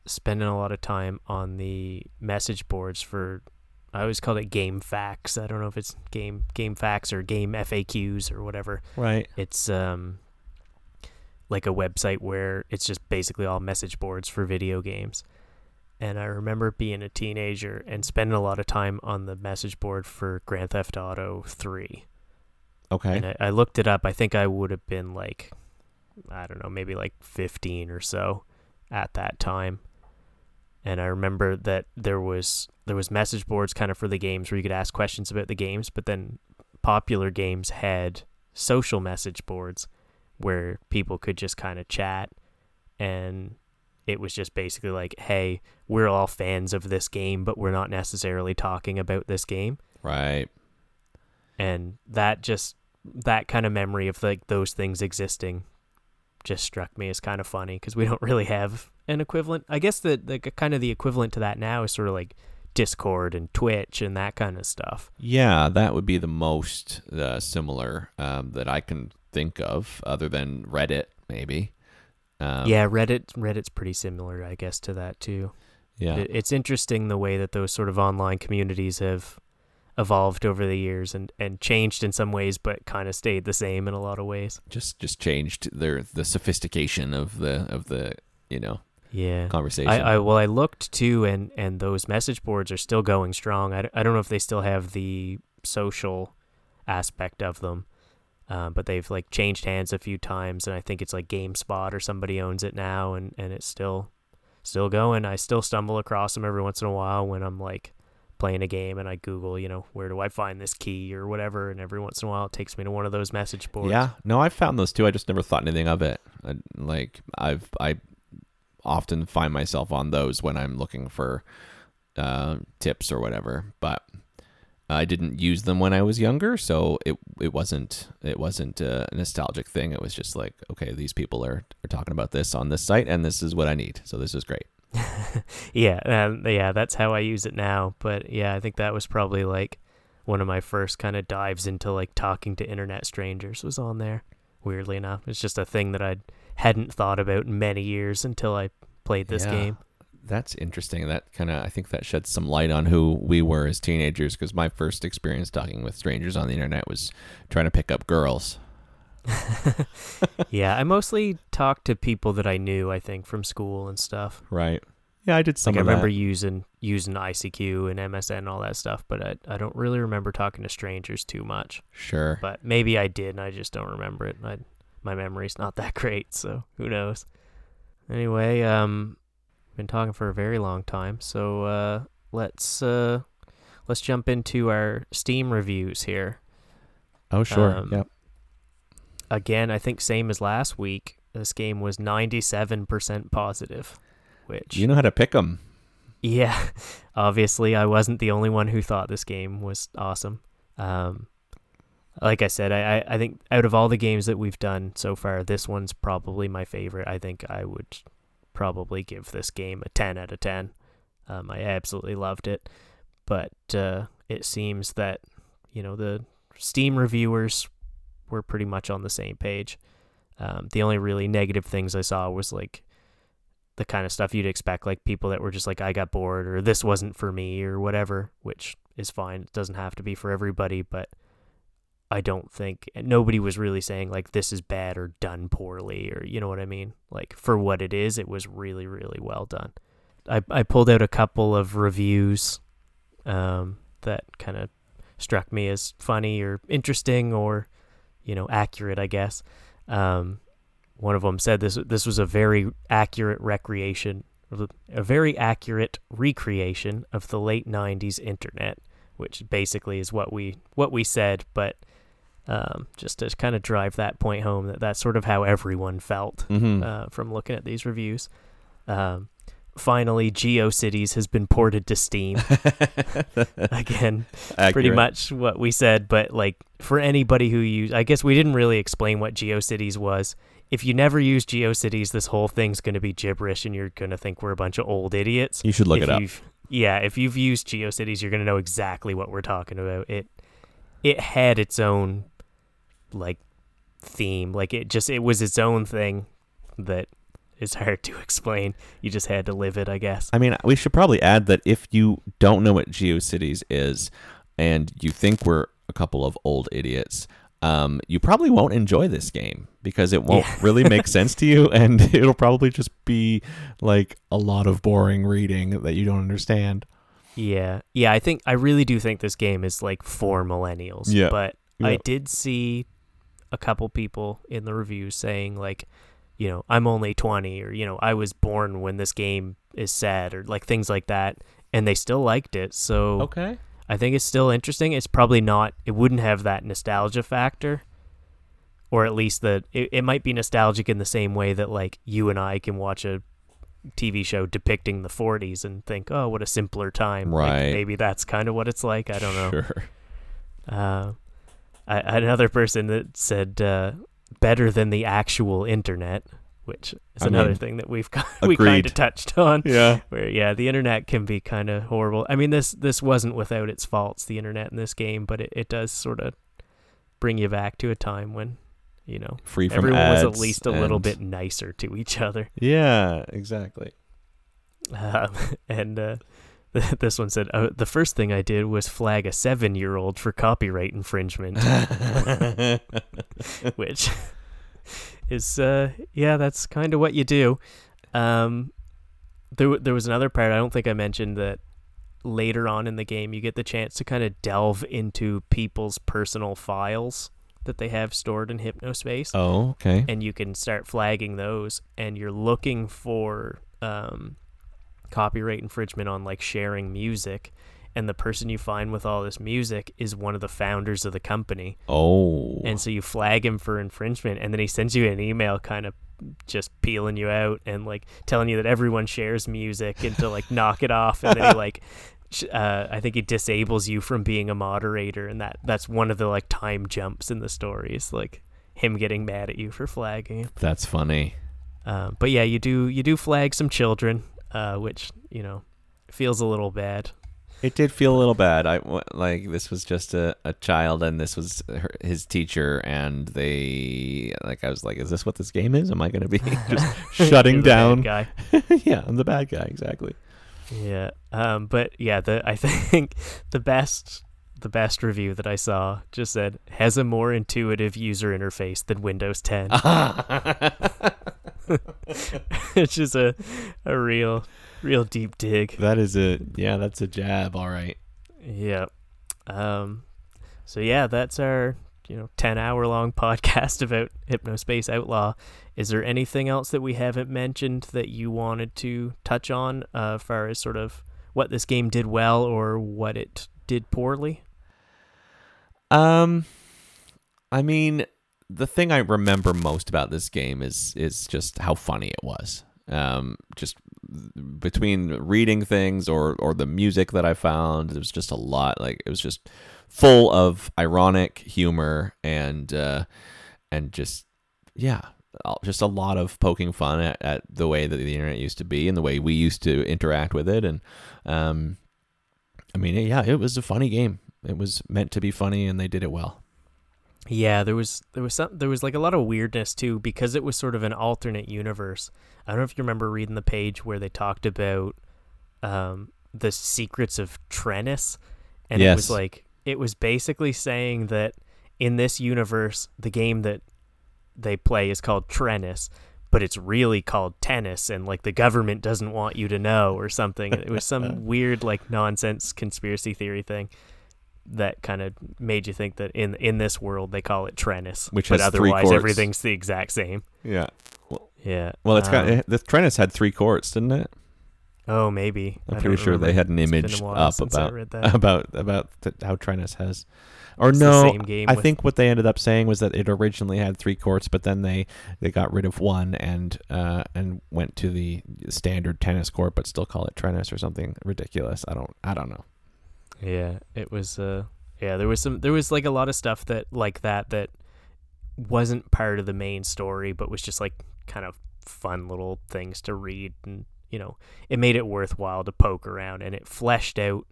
spending a lot of time on the message boards for I always called it game facts. I don't know if it's game game facts or game FAQs or whatever. Right. It's um like a website where it's just basically all message boards for video games. And I remember being a teenager and spending a lot of time on the message board for Grand Theft Auto 3. Okay. And I, I looked it up. I think I would have been like, I don't know, maybe like 15 or so at that time. And I remember that there was there was message boards kind of for the games where you could ask questions about the games, but then popular games had social message boards where people could just kind of chat and it was just basically like, hey, we're all fans of this game, but we're not necessarily talking about this game. Right. And that just that kind of memory of like those things existing just struck me as kind of funny because we don't really have an equivalent. I guess the, the kind of the equivalent to that now is sort of like Discord and Twitch and that kind of stuff. Yeah, that would be the most uh, similar um, that I can think of, other than Reddit, maybe. Um, yeah, Reddit Reddit's pretty similar, I guess, to that too. Yeah. It, it's interesting the way that those sort of online communities have evolved over the years and, and changed in some ways, but kind of stayed the same in a lot of ways. just just changed their the sophistication of the of the you know Yeah. conversation. I, I well, I looked too, and and those message boards are still going strong. I, I don't know if they still have the social aspect of them, uh, but they've like changed hands a few times, and I think it's like GameSpot or somebody owns it now, and and it's still still going. I still stumble across them every once in a while when I'm like playing a game and I Google, you know, where do I find this key or whatever, and every once in a while it takes me to one of those message boards. Yeah, no, I found those too. I just never thought anything of it. I, like I've I often find myself on those when I'm looking for uh, tips or whatever, but I didn't use them when I was younger, so it it wasn't it wasn't a nostalgic thing. It was just like, okay, these people are are talking about this on this site, and this is what I need. So this is great. yeah, um, yeah, that's how I use it now. But yeah, I think that was probably like one of my first kind of dives into like talking to internet strangers was on there. Weirdly enough, it's just a thing that I hadn't thought about in many years until I played this Yeah. game. That's interesting. That kind of I think that sheds some light on who we were as teenagers because my first experience talking with strangers on the internet was trying to pick up girls. yeah, I mostly talked to people that I knew. I think from school and stuff. Right. Yeah, I did some Like I remember that. using using ICQ and MSN and all that stuff, but I I don't really remember talking to strangers too much. Sure. But maybe I did, and I just don't remember it. I, my memory's not that great, so who knows. Anyway, um, been talking for a very long time, so uh, let's uh, let's jump into our Steam reviews here. oh, sure. um, yep. Again, I think same as last week. This game was ninety-seven percent positive, which You know how to pick them. Yeah, obviously, I wasn't the only one who thought this game was awesome. Um, like I said, I, I, I think out of all the games that we've done so far, this one's probably my favorite. I think I would probably give this game a 10 out of 10. Um, I absolutely loved it. But uh, it seems that, you know, the Steam reviewers were pretty much on the same page. Um, the only really negative things I saw was like the kind of stuff you'd expect, like people that were just like, I got bored or this wasn't for me or whatever, which is fine. It doesn't have to be for everybody, but I don't think nobody was really saying like this is bad or done poorly or you know what I mean. Like for what it is, it was really really well done. I I pulled out a couple of reviews um, that kind of struck me as funny or interesting or you know accurate, I guess. Um, one of them said this this was a very accurate recreation, a very accurate recreation of the late '90s internet, which basically is what we what we said, but um, just to kind of drive that point home that that's sort of how everyone felt Mm-hmm. uh, from looking at these reviews. Um, finally, GeoCities has been ported to Steam again. Pretty much what we said, but like for anybody who use, I guess we didn't really explain what GeoCities was. If you never use GeoCities, this whole thing's going to be gibberish, and you're going to think we're a bunch of old idiots. You should look if it up. Yeah, if you've used GeoCities, you're going to know exactly what we're talking about. It it had its own like theme, like it just it was its own thing that is hard to explain. You just had to live it, I guess. I mean, we should probably add that if you don't know what GeoCities is and you think we're a couple of old idiots, um, you probably won't enjoy this game because it won't Yeah. really make sense to you and it'll probably just be like a lot of boring reading that you don't understand. Yeah. Yeah, I think I really do think this game is like for millennials. Yeah. But I did see a couple people in the reviews saying like, you know, I'm only 20 or you know, I was born when this game is set or like things like that and they still liked it. So Okay. I think it's still interesting. It's probably not it wouldn't have that nostalgia factor. Or at least that it, it might be nostalgic in the same way that like you and I can watch a TV show depicting the 40s and think, "Oh, what a simpler time." Like, Right. maybe that's kind of what it's like. I don't know. Sure. Uh, I, another person that said uh, better than the actual internet, which is I another mean, thing that we've we kind of touched on. Yeah. Where yeah, the internet can be kind of horrible. I mean this this wasn't without its faults, the internet in this game, but it, it does sort of bring you back to a time when you know Free from everyone was at least a little bit nicer to each other. Yeah, exactly. Um, and uh, this one said, uh, "The first thing I did was flag a seven-year-old for copyright infringement." which is uh yeah that's kind of what you do um there there was another part I don't think I mentioned that later on in the game you get the chance to kind of delve into people's personal files that they have stored in hypnospace oh, okay. and you can start flagging those and you're looking for um, copyright infringement on like sharing music and the person you find with all this music is one of the founders of the company Oh. and so you flag him for infringement and then he sends you an email kind of just peeling you out and like telling you that everyone shares music and to like knock it off and then he like uh, I think he disables you from being a moderator and that that's one of the like time jumps in the stories like him getting mad at you for flagging him. That's funny. Um, but yeah, you do you do flag some children, uh, which you know feels a little bad. It did feel a little bad. I like this was just a, a child, and this was her, his teacher, and they like I was like, is this what this game is? Am I going to be just shutting down? guy. yeah, I'm the bad guy. Exactly. Yeah. Um. But yeah, the I think the best the best review that I saw just said has a more intuitive user interface than Windows 10, it's just a a real real deep dig. that is a yeah. That's a jab. All right. Yeah. Um. So yeah, that's our you know ten hour long podcast about Hypnospace Outlaw. Is there anything else that we haven't mentioned that you wanted to touch on, uh, as far as sort of what this game did well or what it did poorly? Um, I mean, the thing I remember most about this game is is just how funny it was. Um, just between reading things or or the music that I found, it was just a lot. Like it was just full of ironic humor and uh, and just yeah, just a lot of poking fun at, at the way that the internet used to be and the way we used to interact with it. And um, I mean, yeah, it was a funny game. It was meant to be funny, and they did it well. Yeah, there was there was some there was like a lot of weirdness too because it was sort of an alternate universe. I don't know if you remember reading the page where they talked about um, the secrets of Trennis, and it was like it was basically saying that in this universe, the game that they play is called Trennis, but it's really called tennis, and like the government doesn't want you to know or something. It was some weird like nonsense conspiracy theory thing that kind of made you think that in in this world they call it Trennis, Which but otherwise everything's the exact same. Yeah. Yeah. Well, it's got um, it, the Trennis had three courts, didn't it? Oh, maybe. I'm I pretty sure they had an It's been a image up about about about th- how Trennis has. Or It's no, same game I with- think what they ended up saying was that it originally had three courts, but then they, they got rid of one and uh and went to the standard tennis court, but still call it Trennis or something ridiculous. I don't I don't know. Yeah, it was. Uh, yeah, there was some. There was like a lot of stuff that like that that wasn't part of the main story, but was just like kind of fun little things to read, and you know, it made it worthwhile to poke around, and it fleshed out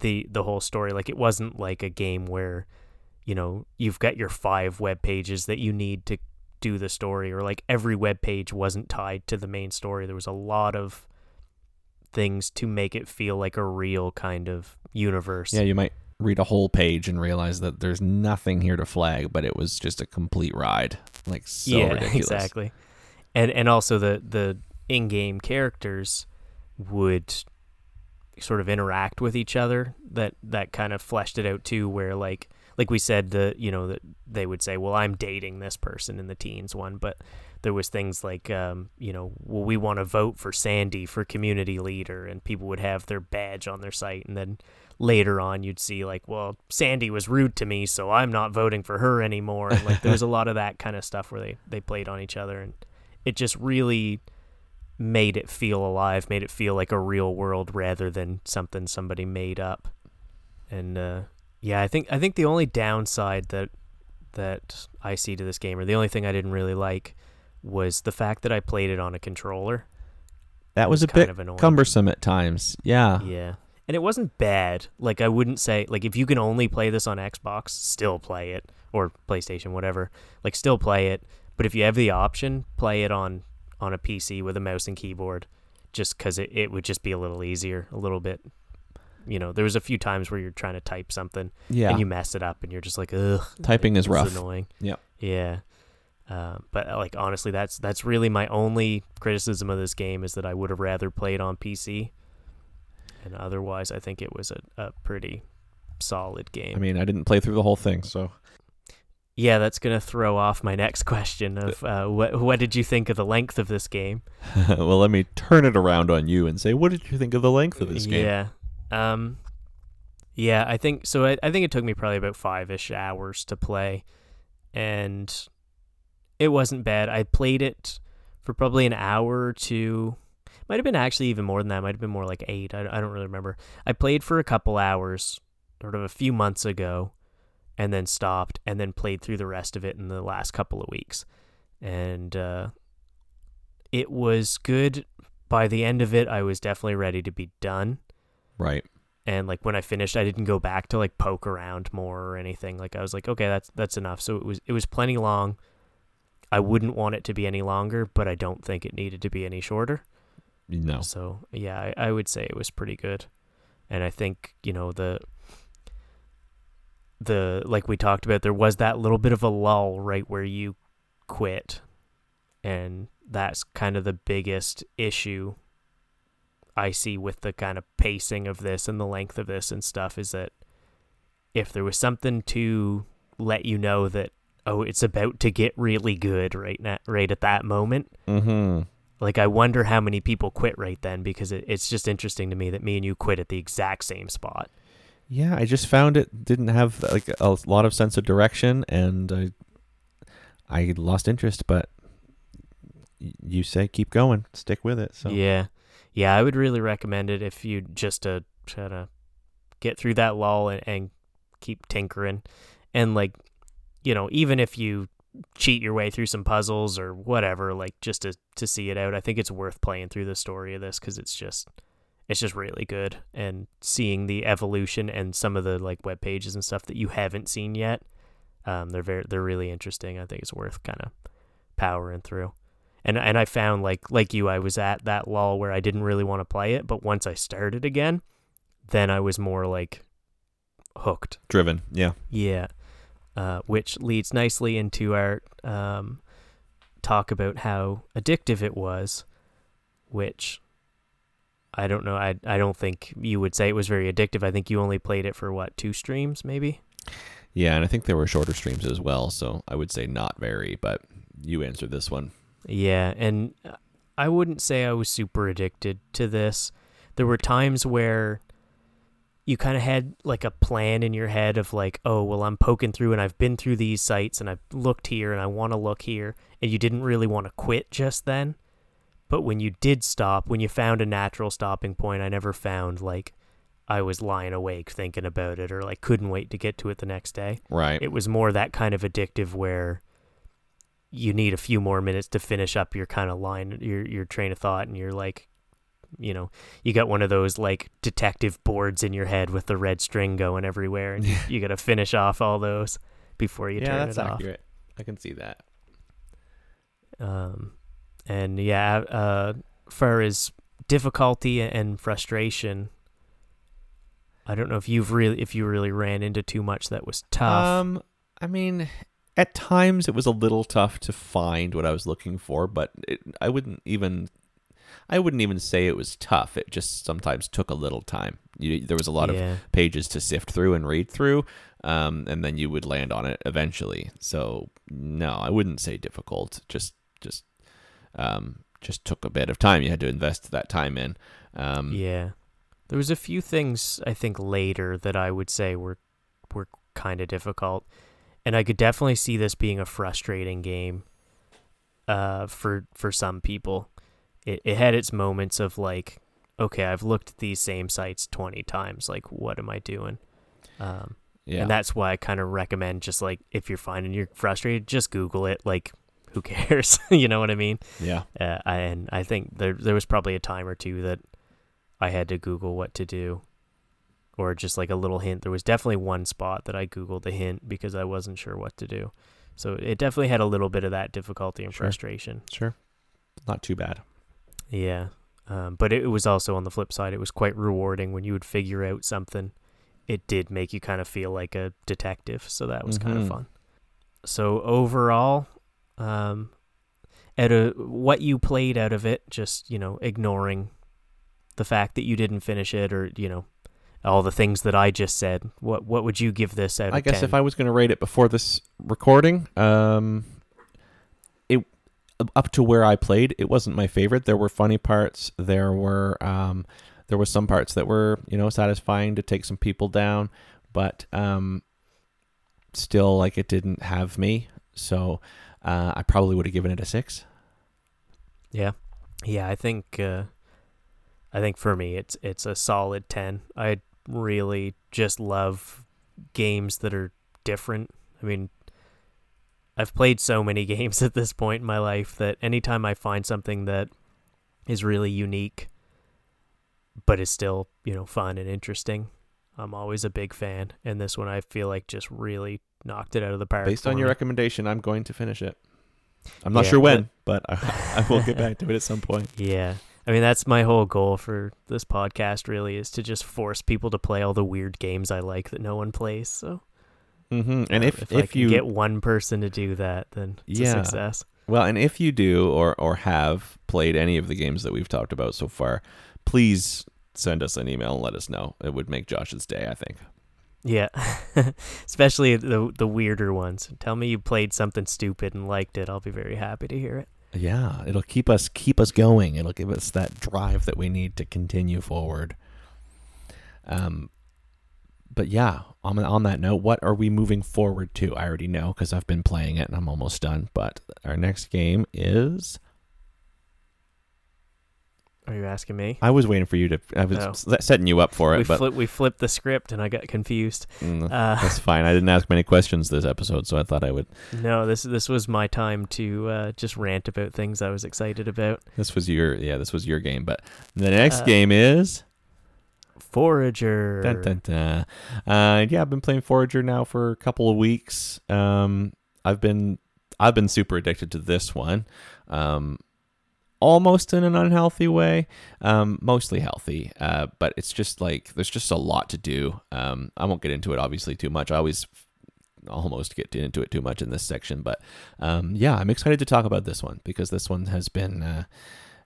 the the whole story. Like it wasn't like a game where, you know, you've got your five web pages that you need to do the story, or like every web page wasn't tied to the main story. There was a lot of things to make it feel like a real kind of universe. Yeah, you might read a whole page and realize that there's nothing here to flag, but it was just a complete ride. Like so yeah, ridiculous. exactly. And and also the the in-game characters would sort of interact with each other. That that kind of fleshed it out too. Where like like we said the you know that they would say well i'm dating this person in the teens one but there was things like um, you know well we want to vote for sandy for community leader and people would have their badge on their site and then later on you'd see like well sandy was rude to me so i'm not voting for her anymore and like there was a lot of that kind of stuff where they they played on each other and it just really made it feel alive made it feel like a real world rather than something somebody made up. And uh, yeah i think i think the only downside that that i see to this game or the only thing i didn't really like was the fact that i played it on a controller That was, was a bit of cumbersome at times. Yeah. Yeah. And it wasn't bad. Like I wouldn't say like if you can only play this on Xbox, still play it or PlayStation whatever. Like still play it, but if you have the option, play it on on a PC with a mouse and keyboard just cuz it, it would just be a little easier, a little bit. You know, there was a few times where you're trying to type something Yeah. and you mess it up and you're just like, "Ugh." Typing is rough. annoying. Yep. Yeah. Um, but uh, like honestly, that's that's really my only criticism of this game is that I would have rather played on PC. And otherwise, I think it was a, a pretty solid game. I mean, I didn't play through the whole thing, so yeah, that's gonna throw off my next question of uh, what what did you think of the length of this game? well, let me turn it around on you and say, what did you think of the length of this game? Yeah. Um yeah, I think so I, I think it took me probably about 5ish hours to play and it wasn't bad. I played it for probably an hour or two. Might have been actually even more than that. Might have been more like 8. I, I don't really remember. I played for a couple hours sort of a few months ago and then stopped and then played through the rest of it in the last couple of weeks. And uh it was good by the end of it, I was definitely ready to be done. Right. And like when I finished, I didn't go back to like poke around more or anything. Like I was like, okay, that's that's enough. So it was it was plenty long. I wouldn't want it to be any longer, but I don't think it needed to be any shorter. No. So yeah, I, I would say it was pretty good. And I think you know the the like we talked about, there was that little bit of a lull right where you quit, and that's kind of the biggest issue I see with the kind of pacing of this and the length of this and stuff is that if there was something to let you know that oh it's about to get really good right now right at that moment Mm-hmm. like I wonder how many people quit right then because it, it's just interesting to me that me and you quit at the exact same spot. Yeah, I just found it didn't have like a lot of sense of direction, and I I lost interest. But you say keep going, stick with it. So Yeah, yeah, I would really recommend it if you just to try to get through that lull and, and keep tinkering, and like you know even if you cheat your way through some puzzles or whatever, like just to to see it out, I think it's worth playing through the story of this because it's just it's just really good and seeing the evolution and some of the like web pages and stuff that you haven't seen yet um, they're very they're really interesting i think it's worth kind of powering through and and i found like like you i was at that lull where i didn't really want to play it but once i started again then i was more like hooked driven. Yeah. yeah uh, which leads nicely into our um, talk about how addictive it was which I don't know. I I don't think you would say it was very addictive. I think you only played it for what two streams, maybe. Yeah, and I think there were shorter streams as well, so I would say not very, but you answered this one. Yeah, and I wouldn't say I was super addicted to this. There were times where you kind of had like a plan in your head of like, oh, well, I'm poking through and I've been through these sites and I've looked here and I want to look here, and you didn't really want to quit just then. But when you did stop, when you found a natural stopping point, I never found like I was lying awake thinking about it or like couldn't wait to get to it the next day. Right. It was more that kind of addictive where you need a few more minutes to finish up your kind of line, your your train of thought, and you're like, you know, you got one of those like detective boards in your head with the red string going everywhere, and you, got to finish off all those before you yeah, turn that's it off. accurate. I can see that. Um, and yeah, uh, far as difficulty and frustration, I don't know if you've really if you really ran into too much that was tough. Um, I mean, at times it was a little tough to find what I was looking for, but it, I wouldn't even. I wouldn't even say it was tough. It just sometimes took a little time. You, there was a lot yeah. of pages to sift through and read through, um, and then you would land on it eventually. So no, I wouldn't say difficult. Just just um, just took a bit of time. You had to invest that time in. Um, yeah. There was a few things I think later that I would say were were kind of difficult, and I could definitely see this being a frustrating game. Uh, for for some people, it it had its moments of like, okay, I've looked at these same sites twenty times. Like, what am I doing? Um, yeah. and that's why I kind of recommend just like if you're finding you're frustrated, just Google it. Like, who cares? you know what I mean? yeah. Uh, and I think there there was probably a time or two that I had to Google what to do, or just like a little hint. There was definitely one spot that I Googled a hint because I wasn't sure what to do. So it definitely had a little bit of that difficulty and Sure. frustration. Sure. Not too bad. Yeah. Um, but it was also on the flip side, it was quite rewarding when you would figure out something. It did make you kind of feel like a detective, so that was kind Mhm. of fun. So overall, um, out of what you played out of it, just you know, ignoring the fact that you didn't finish it, or you know, all the things that I just said, what what would you give this out I guess 10? if I was going to rate it before this recording, um, up to where I played, it wasn't my favorite. There were funny parts. There were um, there were some parts that were you know satisfying to take some people down, but um, still like it didn't have me. So uh, I probably would have given it a six. Yeah, yeah. I think uh, I think for me, it's it's a solid ten. I really just love games that are different. I mean, I've played so many games at this point in my life that anytime I find something that is really unique, but is still you know fun and interesting, I'm always a big fan. And this one, I feel like just really knocked it out of the park. Based on your me. recommendation, I'm going to finish it. I'm not Yeah, sure but- when, but I, I will get back to it at some point. Yeah. I mean, that's my whole goal for this podcast, really, is to just force people to play all the weird games I like that no one plays. So, hmm And if if, if, I can you get one person to do that, then it's Yeah. a success. Well, and if you do or or have played any of the games that we've talked about so far, please send us an email and let us know. It would make Josh's day, I think. Yeah. Especially the the weirder ones. Tell me you played something stupid and liked it. I'll be very happy to hear it. Yeah, it'll keep us keep us going. It'll give us that drive that we need to continue forward. Um but yeah, on on that note, what are we moving forward to? I already know because I've been playing it and I'm almost done. But our next game is. Are you asking me? I was waiting for you to. I was No. setting you up for we it, but flip, we flipped the script and I got confused. mm, Uh, that's fine. I didn't ask many questions this episode, so I thought I would. no, this this was my time to uh, just rant about things I was excited about. This was your yeah. This was your game, but the next Uh, game is. Forager. Dun, dun, dun. Uh, yeah, I've been playing Forager now for a couple of weeks. Um, I've been I've been super addicted to this one. Um, almost in an unhealthy way, um, mostly healthy. Uh, but it's just like there's just a lot to do. Um, I won't get into it obviously too much. I always almost get into it too much in this section, but um, yeah, I'm excited to talk about this one because this one has been uh,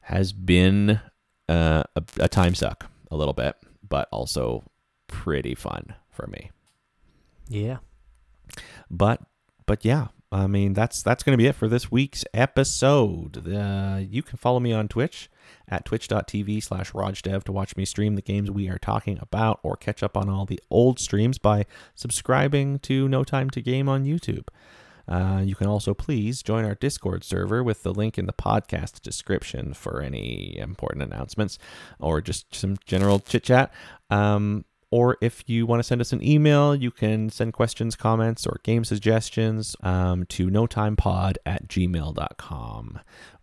has been uh, a, a time suck a little bit, but also pretty fun for me. Yeah. But but yeah, I mean that's that's going to be it for this week's episode. Uh, you can follow me on Twitch at twitch.tv slash to watch me stream the games we are talking about or catch up on all the old streams by subscribing to No Time to Game on YouTube. Uh, you can also please join our Discord server with the link in the podcast description for any important announcements or just some general chit chat. Um, or if you want to send us an email, you can send questions, comments, or game suggestions um, to notimepod at gmail.com.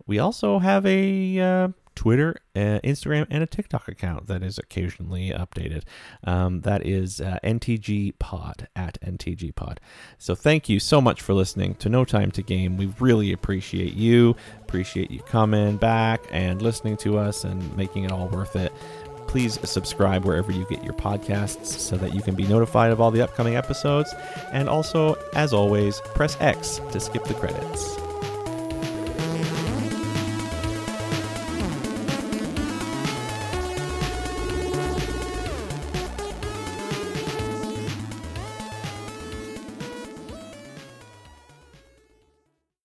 We also have a uh, Twitter, uh, Instagram, and a TikTok account that is occasionally updated. Um, that is uh, NTG Pod at NTG Pod. So thank you so much for listening to No Time to Game. We really appreciate you, appreciate you coming back and listening to us and making it all worth it. Please subscribe wherever you get your podcasts so that you can be notified of all the upcoming episodes. And also, as always, press X to skip the credits.